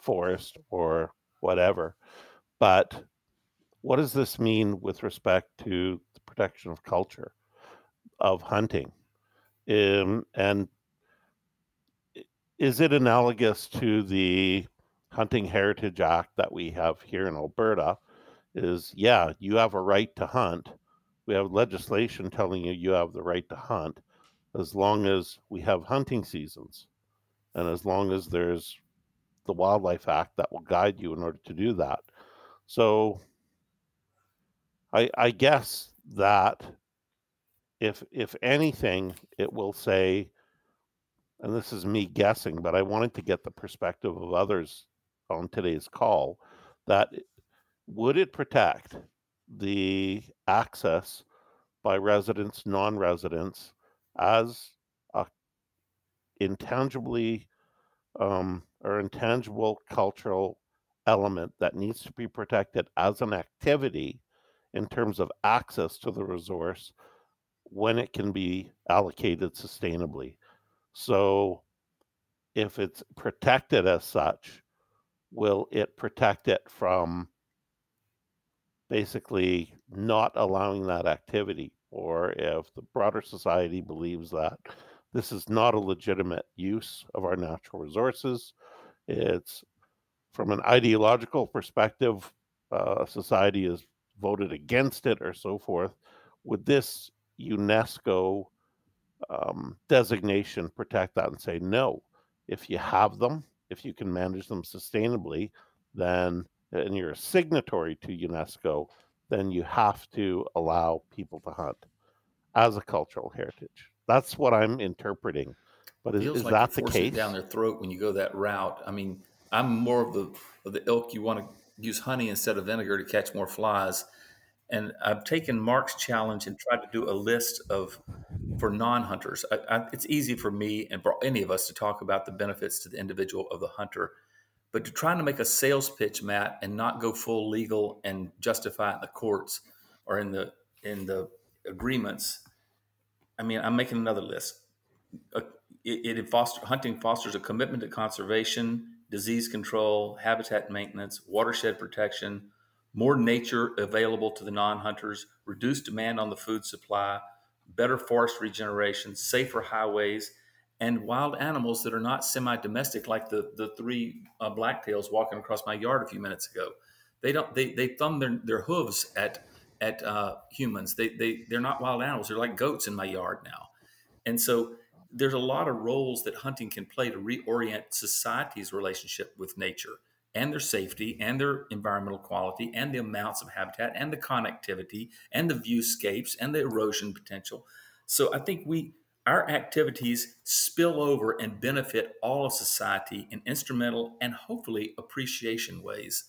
forest or whatever. But what does this mean with respect to the protection of culture, of hunting? Um, and is it analogous to the Hunting Heritage Act that we have here in Alberta? Is yeah, you have a right to hunt. We have legislation telling you you have the right to hunt as long as we have hunting seasons and as long as there's the Wildlife Act that will guide you in order to do that. So I, I guess that if if anything, it will say, and this is me guessing, but I wanted to get the perspective of others on today's call, that would it protect the access by residents, non-residents, as a intangibly um, or intangible cultural element that needs to be protected as an activity in terms of access to the resource when it can be allocated sustainably. So, if it's protected as such, will it protect it from basically not allowing that activity? Or if the broader society believes that this is not a legitimate use of our natural resources, it's from an ideological perspective, uh, society has voted against it or so forth. Would this UNESCO um, designation protect that and say, no, if you have them, if you can manage them sustainably, then, and you're a signatory to UNESCO, then you have to allow people to hunt as a cultural heritage. That's what I'm interpreting. But is, is like that the case? down their throat when you go that route. I mean, I'm more of the of the ilk you want to use honey instead of vinegar to catch more flies. And I've taken Mark's challenge and tried to do a list of for non-hunters. I, I, it's easy for me and for any of us to talk about the benefits to the individual of the hunter, but to trying to make a sales pitch, Matt, and not go full legal and justify it in the courts or in the in the agreements. I mean, I'm making another list a, it, it foster, hunting fosters a commitment to conservation, disease control, habitat maintenance, watershed protection, more nature available to the non-hunters, reduced demand on the food supply, better forest regeneration, safer highways, and wild animals that are not semi-domestic, like the the three uh, blacktails walking across my yard a few minutes ago. They don't they they thumb their, their hooves at at uh, humans. They they they're not wild animals. They're like goats in my yard now, and so there's a lot of roles that hunting can play to reorient society's relationship with nature and their safety and their environmental quality and the amounts of habitat and the connectivity and the viewscapes and the erosion potential. So I think we our activities spill over and benefit all of society in instrumental and hopefully appreciation ways.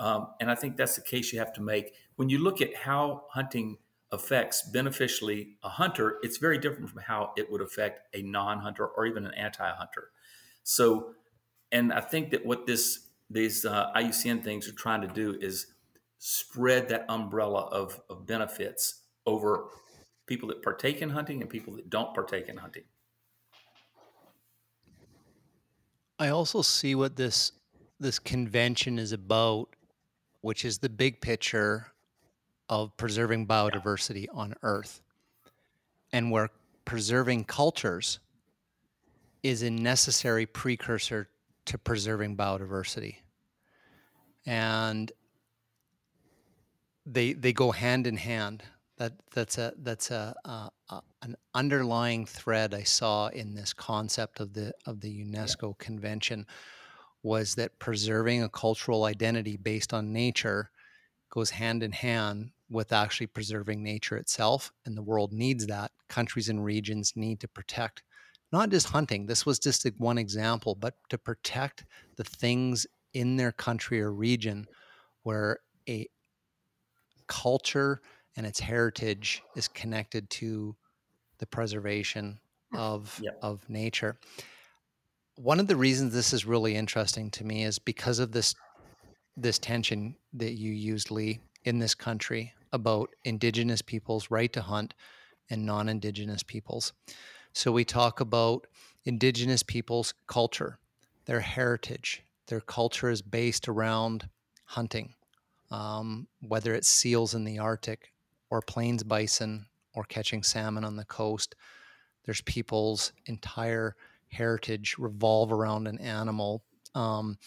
Um, and I think that's the case you have to make. When you look at how hunting affects beneficially a hunter, it's very different from how it would affect a non hunter or even an anti hunter. So, and I think that what this these uh, IUCN things are trying to do is spread that umbrella of, of benefits over people that partake in hunting and people that don't partake in hunting. I also see what this this convention is about, which is the big picture of preserving biodiversity on Earth, and where preserving cultures is a necessary precursor to preserving biodiversity. And they they go hand in hand. That that's a that's a, a, a an underlying thread I saw in this concept of the of the UNESCO yeah. convention was that preserving a cultural identity based on nature goes hand in hand with actually preserving nature itself and the world needs that countries and regions need to protect not just hunting, this was just one example, but to protect the things in their country or region where a culture and its heritage is connected to the preservation hmm. of yep. of nature. One of the reasons this is really interesting to me is because of this this tension that you used, Lee, in this country about indigenous peoples' right to hunt and non-indigenous peoples. So we talk about indigenous peoples' culture, their heritage. Their culture is based around hunting, um, whether it's seals in the Arctic or plains bison or catching salmon on the coast. There's people's entire heritage revolve around an animal. Um,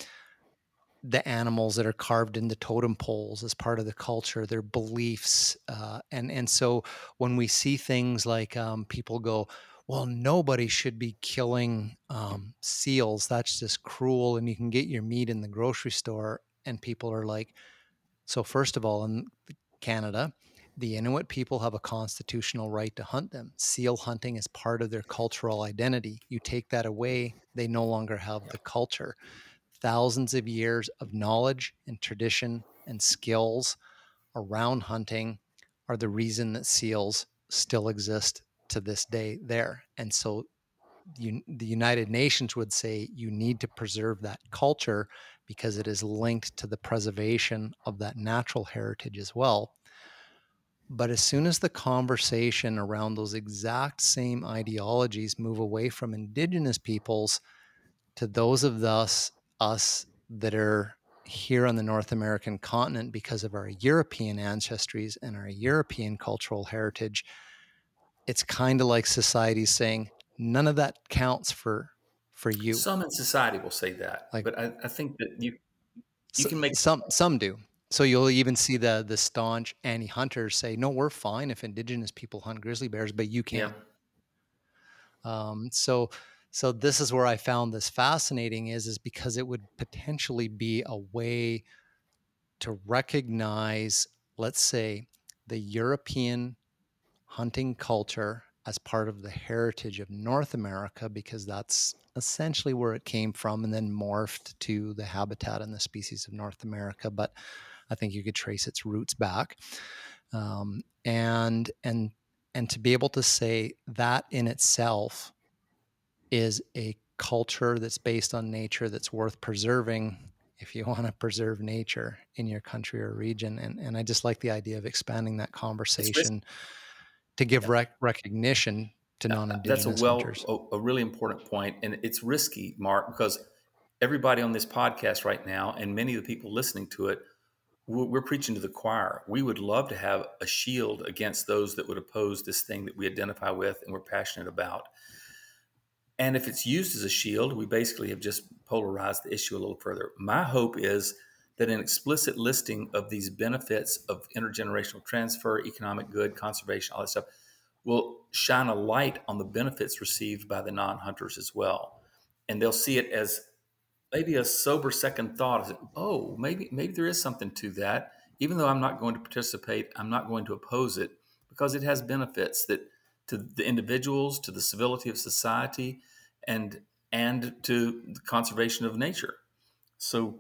the animals that are carved into totem poles as part of the culture, their beliefs, uh, and and so when we see things like um, people go, well, nobody should be killing um, seals. That's just cruel. And you can get your meat in the grocery store. And people are like, so, first of all, in Canada, the Inuit people have a constitutional right to hunt them. Seal hunting is part of their cultural identity. You take that away, they no longer have the culture. Thousands of years of knowledge and tradition and skills around hunting are the reason that seals still exist to this day there. And so you, the United Nations would say you need to preserve that culture because it is linked to the preservation of that natural heritage as well. But as soon as the conversation around those exact same ideologies move away from indigenous peoples to those of us, us that are here on the North American continent because of our European ancestries and our European cultural heritage, it's kind of like society saying none of that counts for for you. Some in society will say that, like, but I, I think that you you can make some some do. So you'll even see the the staunch anti hunters say, "No, we're fine if indigenous people hunt grizzly bears, but you can't." Yeah. Um, so so this is where I found this fascinating is is because it would potentially be a way to recognize, let's say, the European hunting culture as part of the heritage of North America because that's essentially where it came from and then morphed to the habitat and the species of North America. But I think you could trace its roots back. Um, and and and to be able to say that in itself is a culture that's based on nature that's worth preserving if you want to preserve nature in your country or region. And and I just like the idea of expanding that conversation to give rec- recognition to non-indigenous That's a well, a, a really important point, and it's risky, Mark, because everybody on this podcast right now, and many of the people listening to it, we're, preaching to the choir. We would love to have a shield against those that would oppose this thing that we identify with and we're passionate about. And if it's used as a shield, we basically have just polarized the issue a little further. My hope is that an explicit listing of these benefits of intergenerational transfer, economic good, conservation, all that stuff will shine a light on the benefits received by the non hunters as well. And they'll see it as maybe a sober second thought of, oh, maybe, maybe there is something to that. Even though I'm not going to participate, I'm not going to oppose it because it has benefits that to the individuals, to the civility of society, and and to the conservation of nature. So,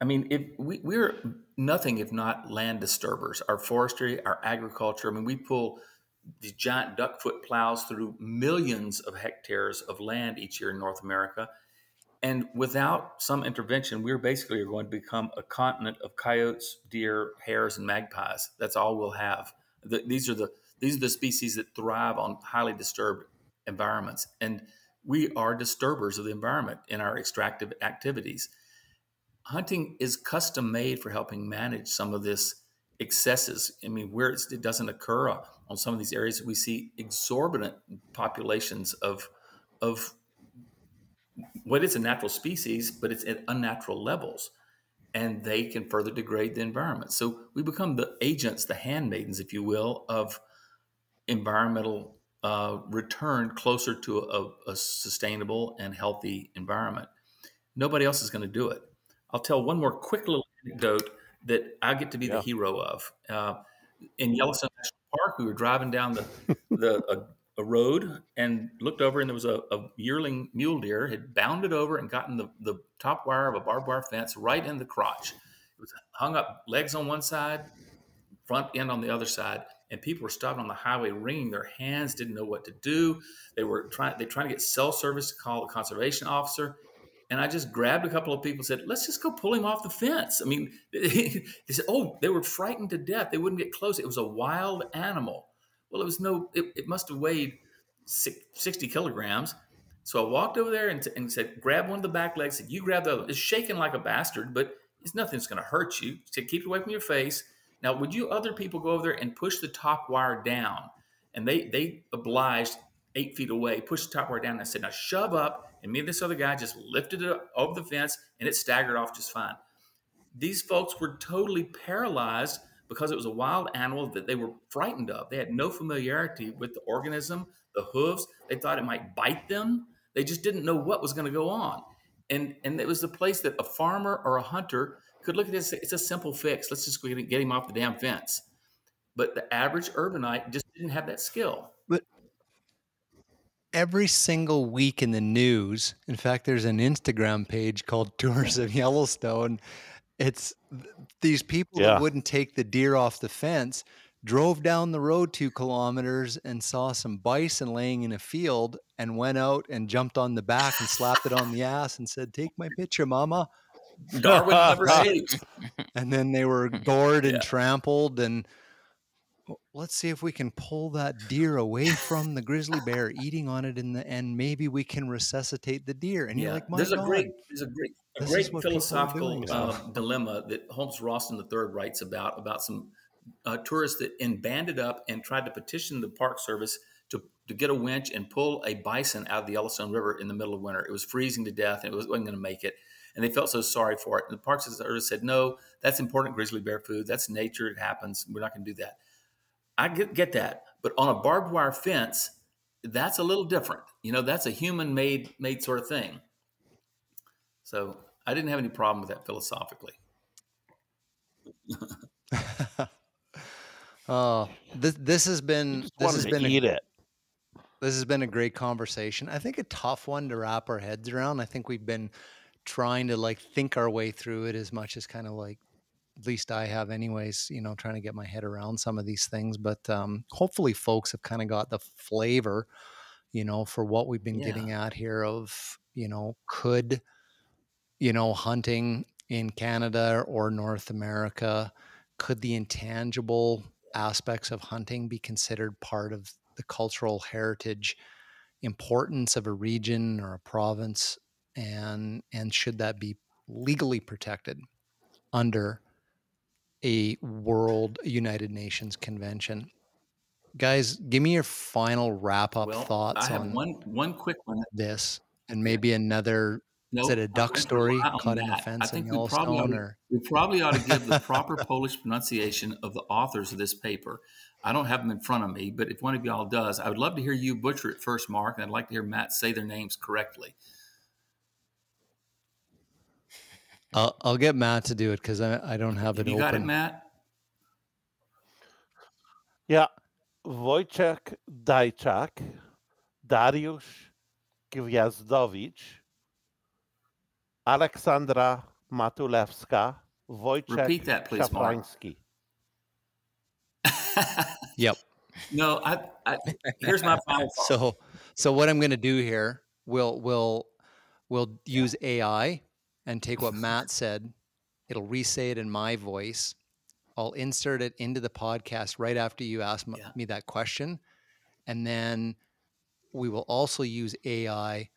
I mean, if we, we're nothing if not land disturbers. Our forestry, our agriculture. I mean, we pull these giant duckfoot plows through millions of hectares of land each year in North America. And without some intervention, we're basically going to become a continent of coyotes, deer, hares, and magpies. That's all we'll have. The, these are the these are the species that thrive on highly disturbed environments, and we are disturbers of the environment in our extractive activities. Hunting is custom made for helping manage some of this excesses. I mean, where it doesn't occur on some of these areas, we see exorbitant populations of of what is a natural species, but it's at unnatural levels, and they can further degrade the environment. So we become the agents, the handmaidens, if you will, of environmental uh, return closer to a, a sustainable and healthy environment. Nobody else is going to do it. I'll tell one more quick little anecdote that I get to be yeah. the hero of. Uh, in Yellowstone National Park, we were driving down the the a, road and looked over, and there was a, a, yearling mule deer had bounded over and gotten the, the top wire of a barbed wire fence right in the crotch. It was hung up, legs on one side, front end on the other side, and people were stopping on the highway, wringing their hands, didn't know what to do. They were trying they trying to get cell service to call a conservation officer. And I just grabbed a couple of people and said, let's just go pull him off the fence. I mean, they said, oh, they were frightened to death. They wouldn't get close. It was a wild animal. Well, it was no, it, it must have weighed 60 kilograms. So I walked over there and, and, said, grab one of the back legs. Said, you grab the other. It's shaking like a bastard, but it's nothing that's going to hurt you. Said, keep it away from your face. Now, would you other people go over there and push the top wire down? And they they obliged eight feet away, pushed the top wire down. And I said, now shove up. And me and this other guy just lifted it over the fence and it staggered off just fine. These folks were totally paralyzed because it was a wild animal that they were frightened of. They had no familiarity with the organism, the hooves. They thought it might bite them. They just didn't know what was going to go on. And, and it was the place that a farmer or a hunter could look at this. It's a simple fix. Let's just get him off the damn fence. But the average urbanite just didn't have that skill. But every single week in the news, in fact, there's an Instagram page called Tourons of Yellowstone. It's these people yeah. that wouldn't take the deer off the fence drove down the road two kilometers and saw some bison laying in a field and went out and jumped on the back and slapped it on the ass and said, Take my picture, mama. Darwin never And then they were gored and yeah. trampled. And let's see if we can pull that deer away from the grizzly bear eating on it in the end. Maybe we can resuscitate the deer. And yeah. you're like, My there's God, a great, there's a great, a great philosophical uh, dilemma that Holmes Rolston III writes about about some uh, tourists that in banded up and tried to petition the Park Service to, to get a winch and pull a bison out of the Yellowstone River in the middle of winter. It was freezing to death and it wasn't going to make it and they felt so sorry for it. And the Park Service said, "No, that's important grizzly bear food. That's nature. It happens. We're not going to do that." I get, get that, but on a barbed wire fence, that's a little different. You know, that's a human made made sort of thing. So I didn't have any problem with that philosophically. oh, this this has been this has been eat a, it. This has been a great conversation. I think a tough one to wrap our heads around. I think we've been trying to like think our way through it as much as kind of like at least I have anyways, you know, trying to get my head around some of these things. But um, hopefully folks have kind of got the flavor, you know, for what we've been yeah. getting at here of, you know, could, you know, hunting in Canada or North America, could the intangible aspects of hunting be considered part of the cultural heritage importance of a region or a province and and should that be legally protected under a world united nations convention guys, give me your final wrap up Well, thoughts I have on one one quick one. this, and maybe another. No, is it a I'm duck story rely caught in a that. I fence in think we probably, ought Yellowstone? to, Or we probably ought to give the proper Polish pronunciation of the authors of this paper. I don't have them in front of me, but if one of y'all does, I would love to hear you butcher it first, Mark, and I'd like to hear Matt say their names correctly. I'll, I'll get Matt to do it because I, I don't have Have it you open. got it, Matt? Yeah. Wojciech Dajczak, Dariusz Gwiazdowicz, Aleksandra Matulewska, Wojciech Repeat that, please, Mark. Szafrański. Yep. no, I, I here's my final thought. So so what I'm going to do here, we'll we'll we'll use AI and take what Matt said. It'll re-say it in my voice. I'll insert it into the podcast right after you ask m- Yeah. me that question, and then we will also use AI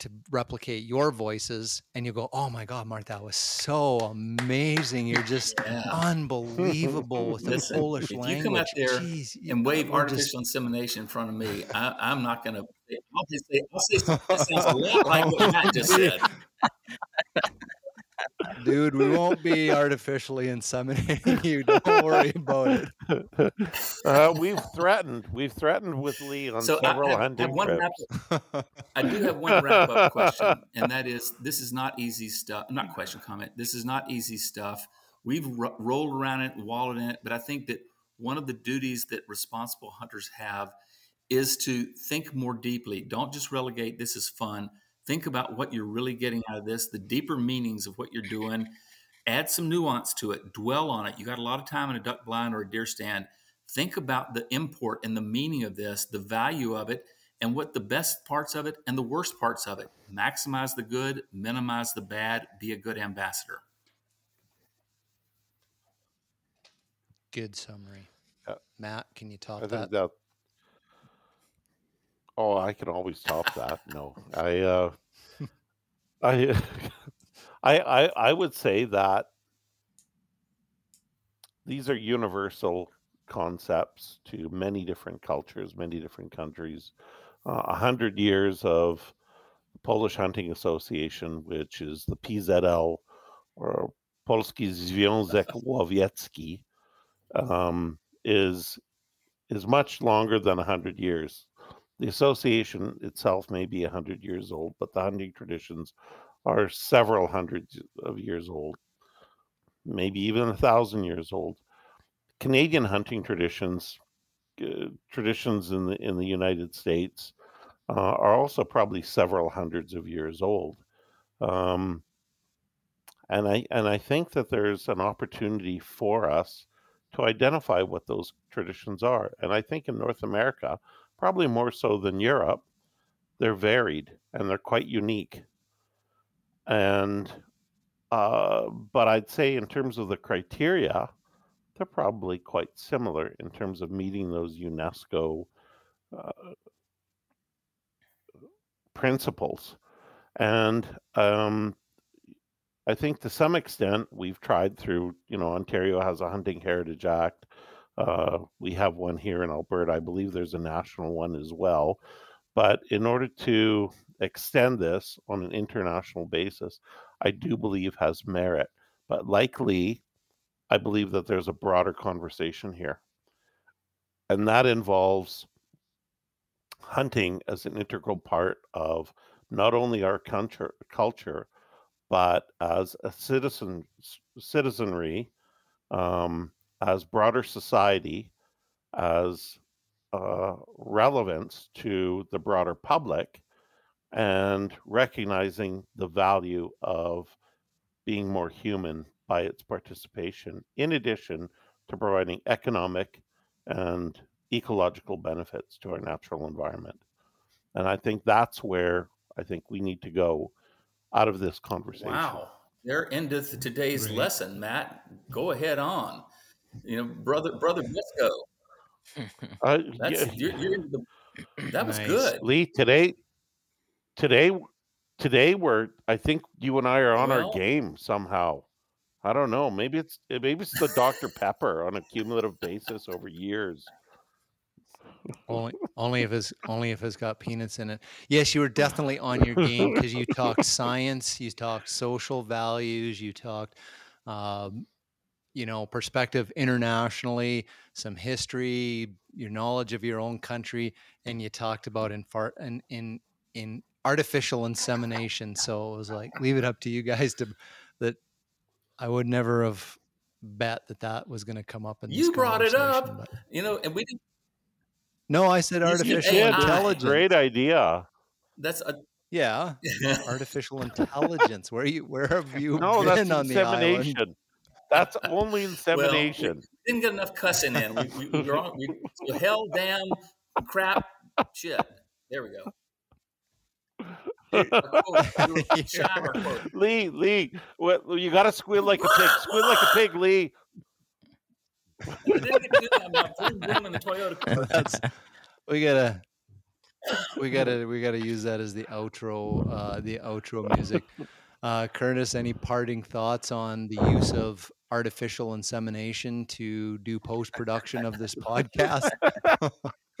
to replicate your voices. And you'll go, "Oh my God, Mark, that was so amazing! You're just Yeah. unbelievable with the Listen, Polish if you come out there Jeez, and wave we're just- artificial insemination in front of me, I, I'm not going to. I'll just say, I'll say something that sounds a lot like what Matt just said. Dude, we won't be artificially inseminating you. Don't worry about it. Uh, we've threatened. We've threatened with Lee on So I several have, hunting have one trips. wrap I do have one wrap up question, and that is this is not easy stuff. Not question, comment. This is not easy stuff. We've ro- rolled around it wallowed in it, but I think that one of the duties that responsible hunters have is to think more deeply. Don't just relegate this is fun. Think about what you're really getting out of this, the deeper meanings of what you're doing. Add some nuance to it, dwell on it. You got a lot of time in a duck blind or a deer stand. Think about the import and the meaning of this, the value of it, and what the best parts of it and the worst parts of it. Maximize the good, minimize the bad, be a good ambassador. Good summary. Yeah. Matt, can you I top think that? that. Oh, I can always top that. No, I, uh, I, I, I, I would say that these are universal concepts to many different cultures, many different countries. Uh, A hundred years of Polish Hunting Association, which is the PZL or Polski Związek Łowiecki, um, is is much longer than a hundred years. The association itself may be a hundred years old, but the hunting traditions are several hundreds of years old, maybe even a thousand years old. Canadian hunting traditions, uh, traditions in the in the United States, uh, are also probably several hundreds of years old. Um, and I and I think that there's an opportunity for us to identify what those traditions are. And I think in North America, probably more so than Europe, they're varied and they're quite unique. And uh, but I'd say in terms of the criteria, they're probably quite similar in terms of meeting those UNESCO uh, principles. And um, I think to some extent we've tried through, you know, Ontario has a Hunting Heritage Act. Uh, we have one here in Alberta. I believe there's a national one as well. But in order to extend this on an international basis, I do believe has merit. But likely, I believe that there's a broader conversation here. And that involves hunting as an integral part of not only our culture, culture but as a citizen citizenry, um, as broader society, as uh, relevance to the broader public, and recognizing the value of being more human by its participation, in addition to providing economic and ecological benefits to our natural environment. And I think that's where I think we need to go out of this conversation. Wow. There endeth today's Right. lesson, Matt. Go ahead on. You know, brother, brother Besko. Uh, That's yeah, you're, you're into the, that was Nice. good. Lee, today, today, today, we're. I think you and I are on Well- our game somehow. I don't know. Maybe it's maybe it's the Dr Pepper on a cumulative basis over years. only, only if it's only if it's got peanuts in it. Yes, you were definitely on your game because you talked science, you talked social values, you talked, um, you know, perspective internationally, some history, your knowledge of your own country, and you talked about in far in in in artificial insemination. So it was like, leave it up to you guys to that. I would never have bet that that was going to come up in this You brought it up, but- you know, and we didn't. No, I said artificial AI. intelligence. Great idea. That's a. Yeah, artificial intelligence. Where you where have you No, been that's on the island? Insemination. That's only insemination. didn't get enough cussing in. We, we, we, were on, we, we hell, damn, crap, shit. There we go. Our quote, we were shy of our quote. Lee, Lee, what, you got to squeal like a pig. Squeal like a pig, Lee. I didn't get to do that. I'm not boom, boom in the Toyota. That's we gotta we gotta we gotta use that as the outro uh, the outro music. Uh, Curtis, any parting thoughts on the use of artificial insemination to do post production of this podcast?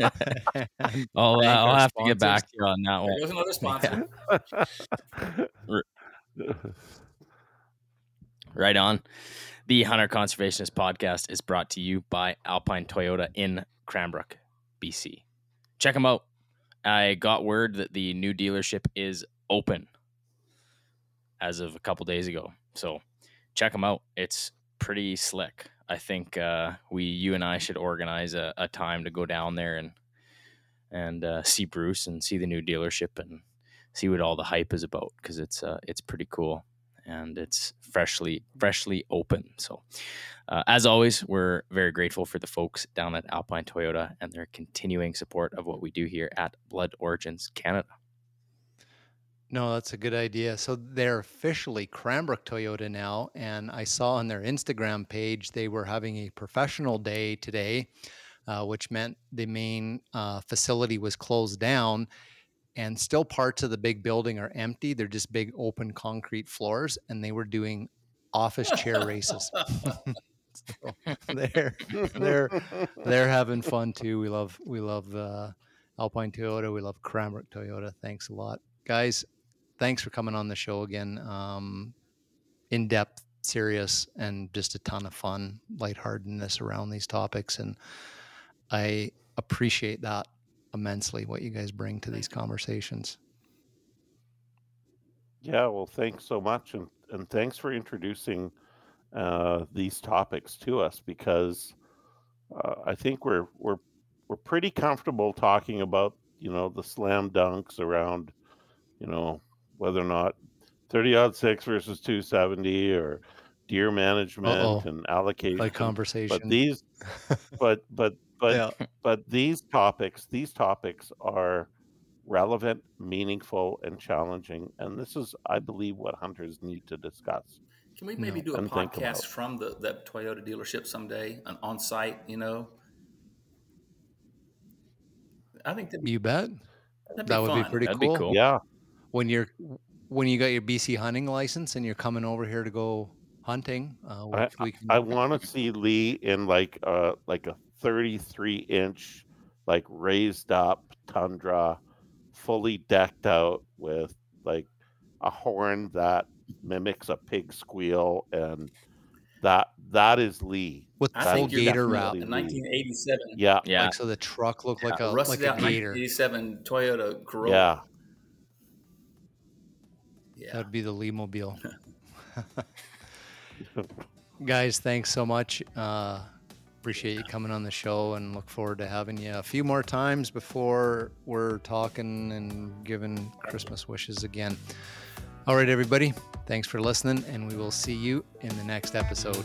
I'll, uh, I'll our have to get back to you on that one. There goes another sponsor. Right on. The Hunter Conservationist podcast is brought to you by Alpine Toyota in Cranbrook, BC. Check them out. I got word that the new dealership is open as of a couple days ago. So check them out. It's pretty slick. I think uh, we, you and I, should organize a, a time to go down there and and uh, see Bruce and see the new dealership and see what all the hype is about because it's uh, it's pretty cool and it's freshly freshly open. So, uh, as always, we're very grateful for the folks down at Alpine Toyota and their continuing support of what we do here at Blood Origins Canada. No, that's a good idea. So they're officially Cranbrook Toyota now, and I saw on their Instagram page they were having a professional day today, uh, which meant the main uh, facility was closed down, and still parts of the big building are empty. They're just big open concrete floors, and they were doing office chair races. so they're they're they're having fun too. We love we love uh, Alpine Toyota. We love Cranbrook Toyota. Thanks a lot, guys. Thanks for coming on the show again. Um, in depth, serious, and just a ton of fun, lightheartedness around these topics, and I appreciate that immensely. What you guys bring to these conversations. Yeah, well, thanks so much, and and thanks for introducing uh, these topics to us because uh, I think we're we're we're pretty comfortable talking about you know the slam dunks around you know whether or not thirty odd six versus two seventy or deer management Uh-oh. and allocation. Like conversation. but these, but but but yeah, but these topics these topics are relevant meaningful and challenging and this is i believe what hunters need to discuss Can we maybe No. do a And podcast from the that Toyota dealership someday, an on site? You know, I think that'd be, you bet. that'd be That would be pretty That'd be cool. cool. yeah When you're when you got your BC hunting license and you're coming over here to go hunting, uh, we, I- we can. i want to see lee in like uh like a 33 inch like raised up tundra fully decked out with like a horn that mimics a pig squeal and that that is lee with I full gator definitely wrap. a 1987 yeah Yeah. Like so, the truck looked like a rusted like a gator. 1987 Toyota Corolla. yeah yeah. That'd be the Lee Mobile. Guys, thanks so much. Uh, appreciate you coming on the show and look forward to having you a few more times before we're talking and giving Christmas wishes again. All right, everybody. Thanks for listening, and we will see you in the next episode.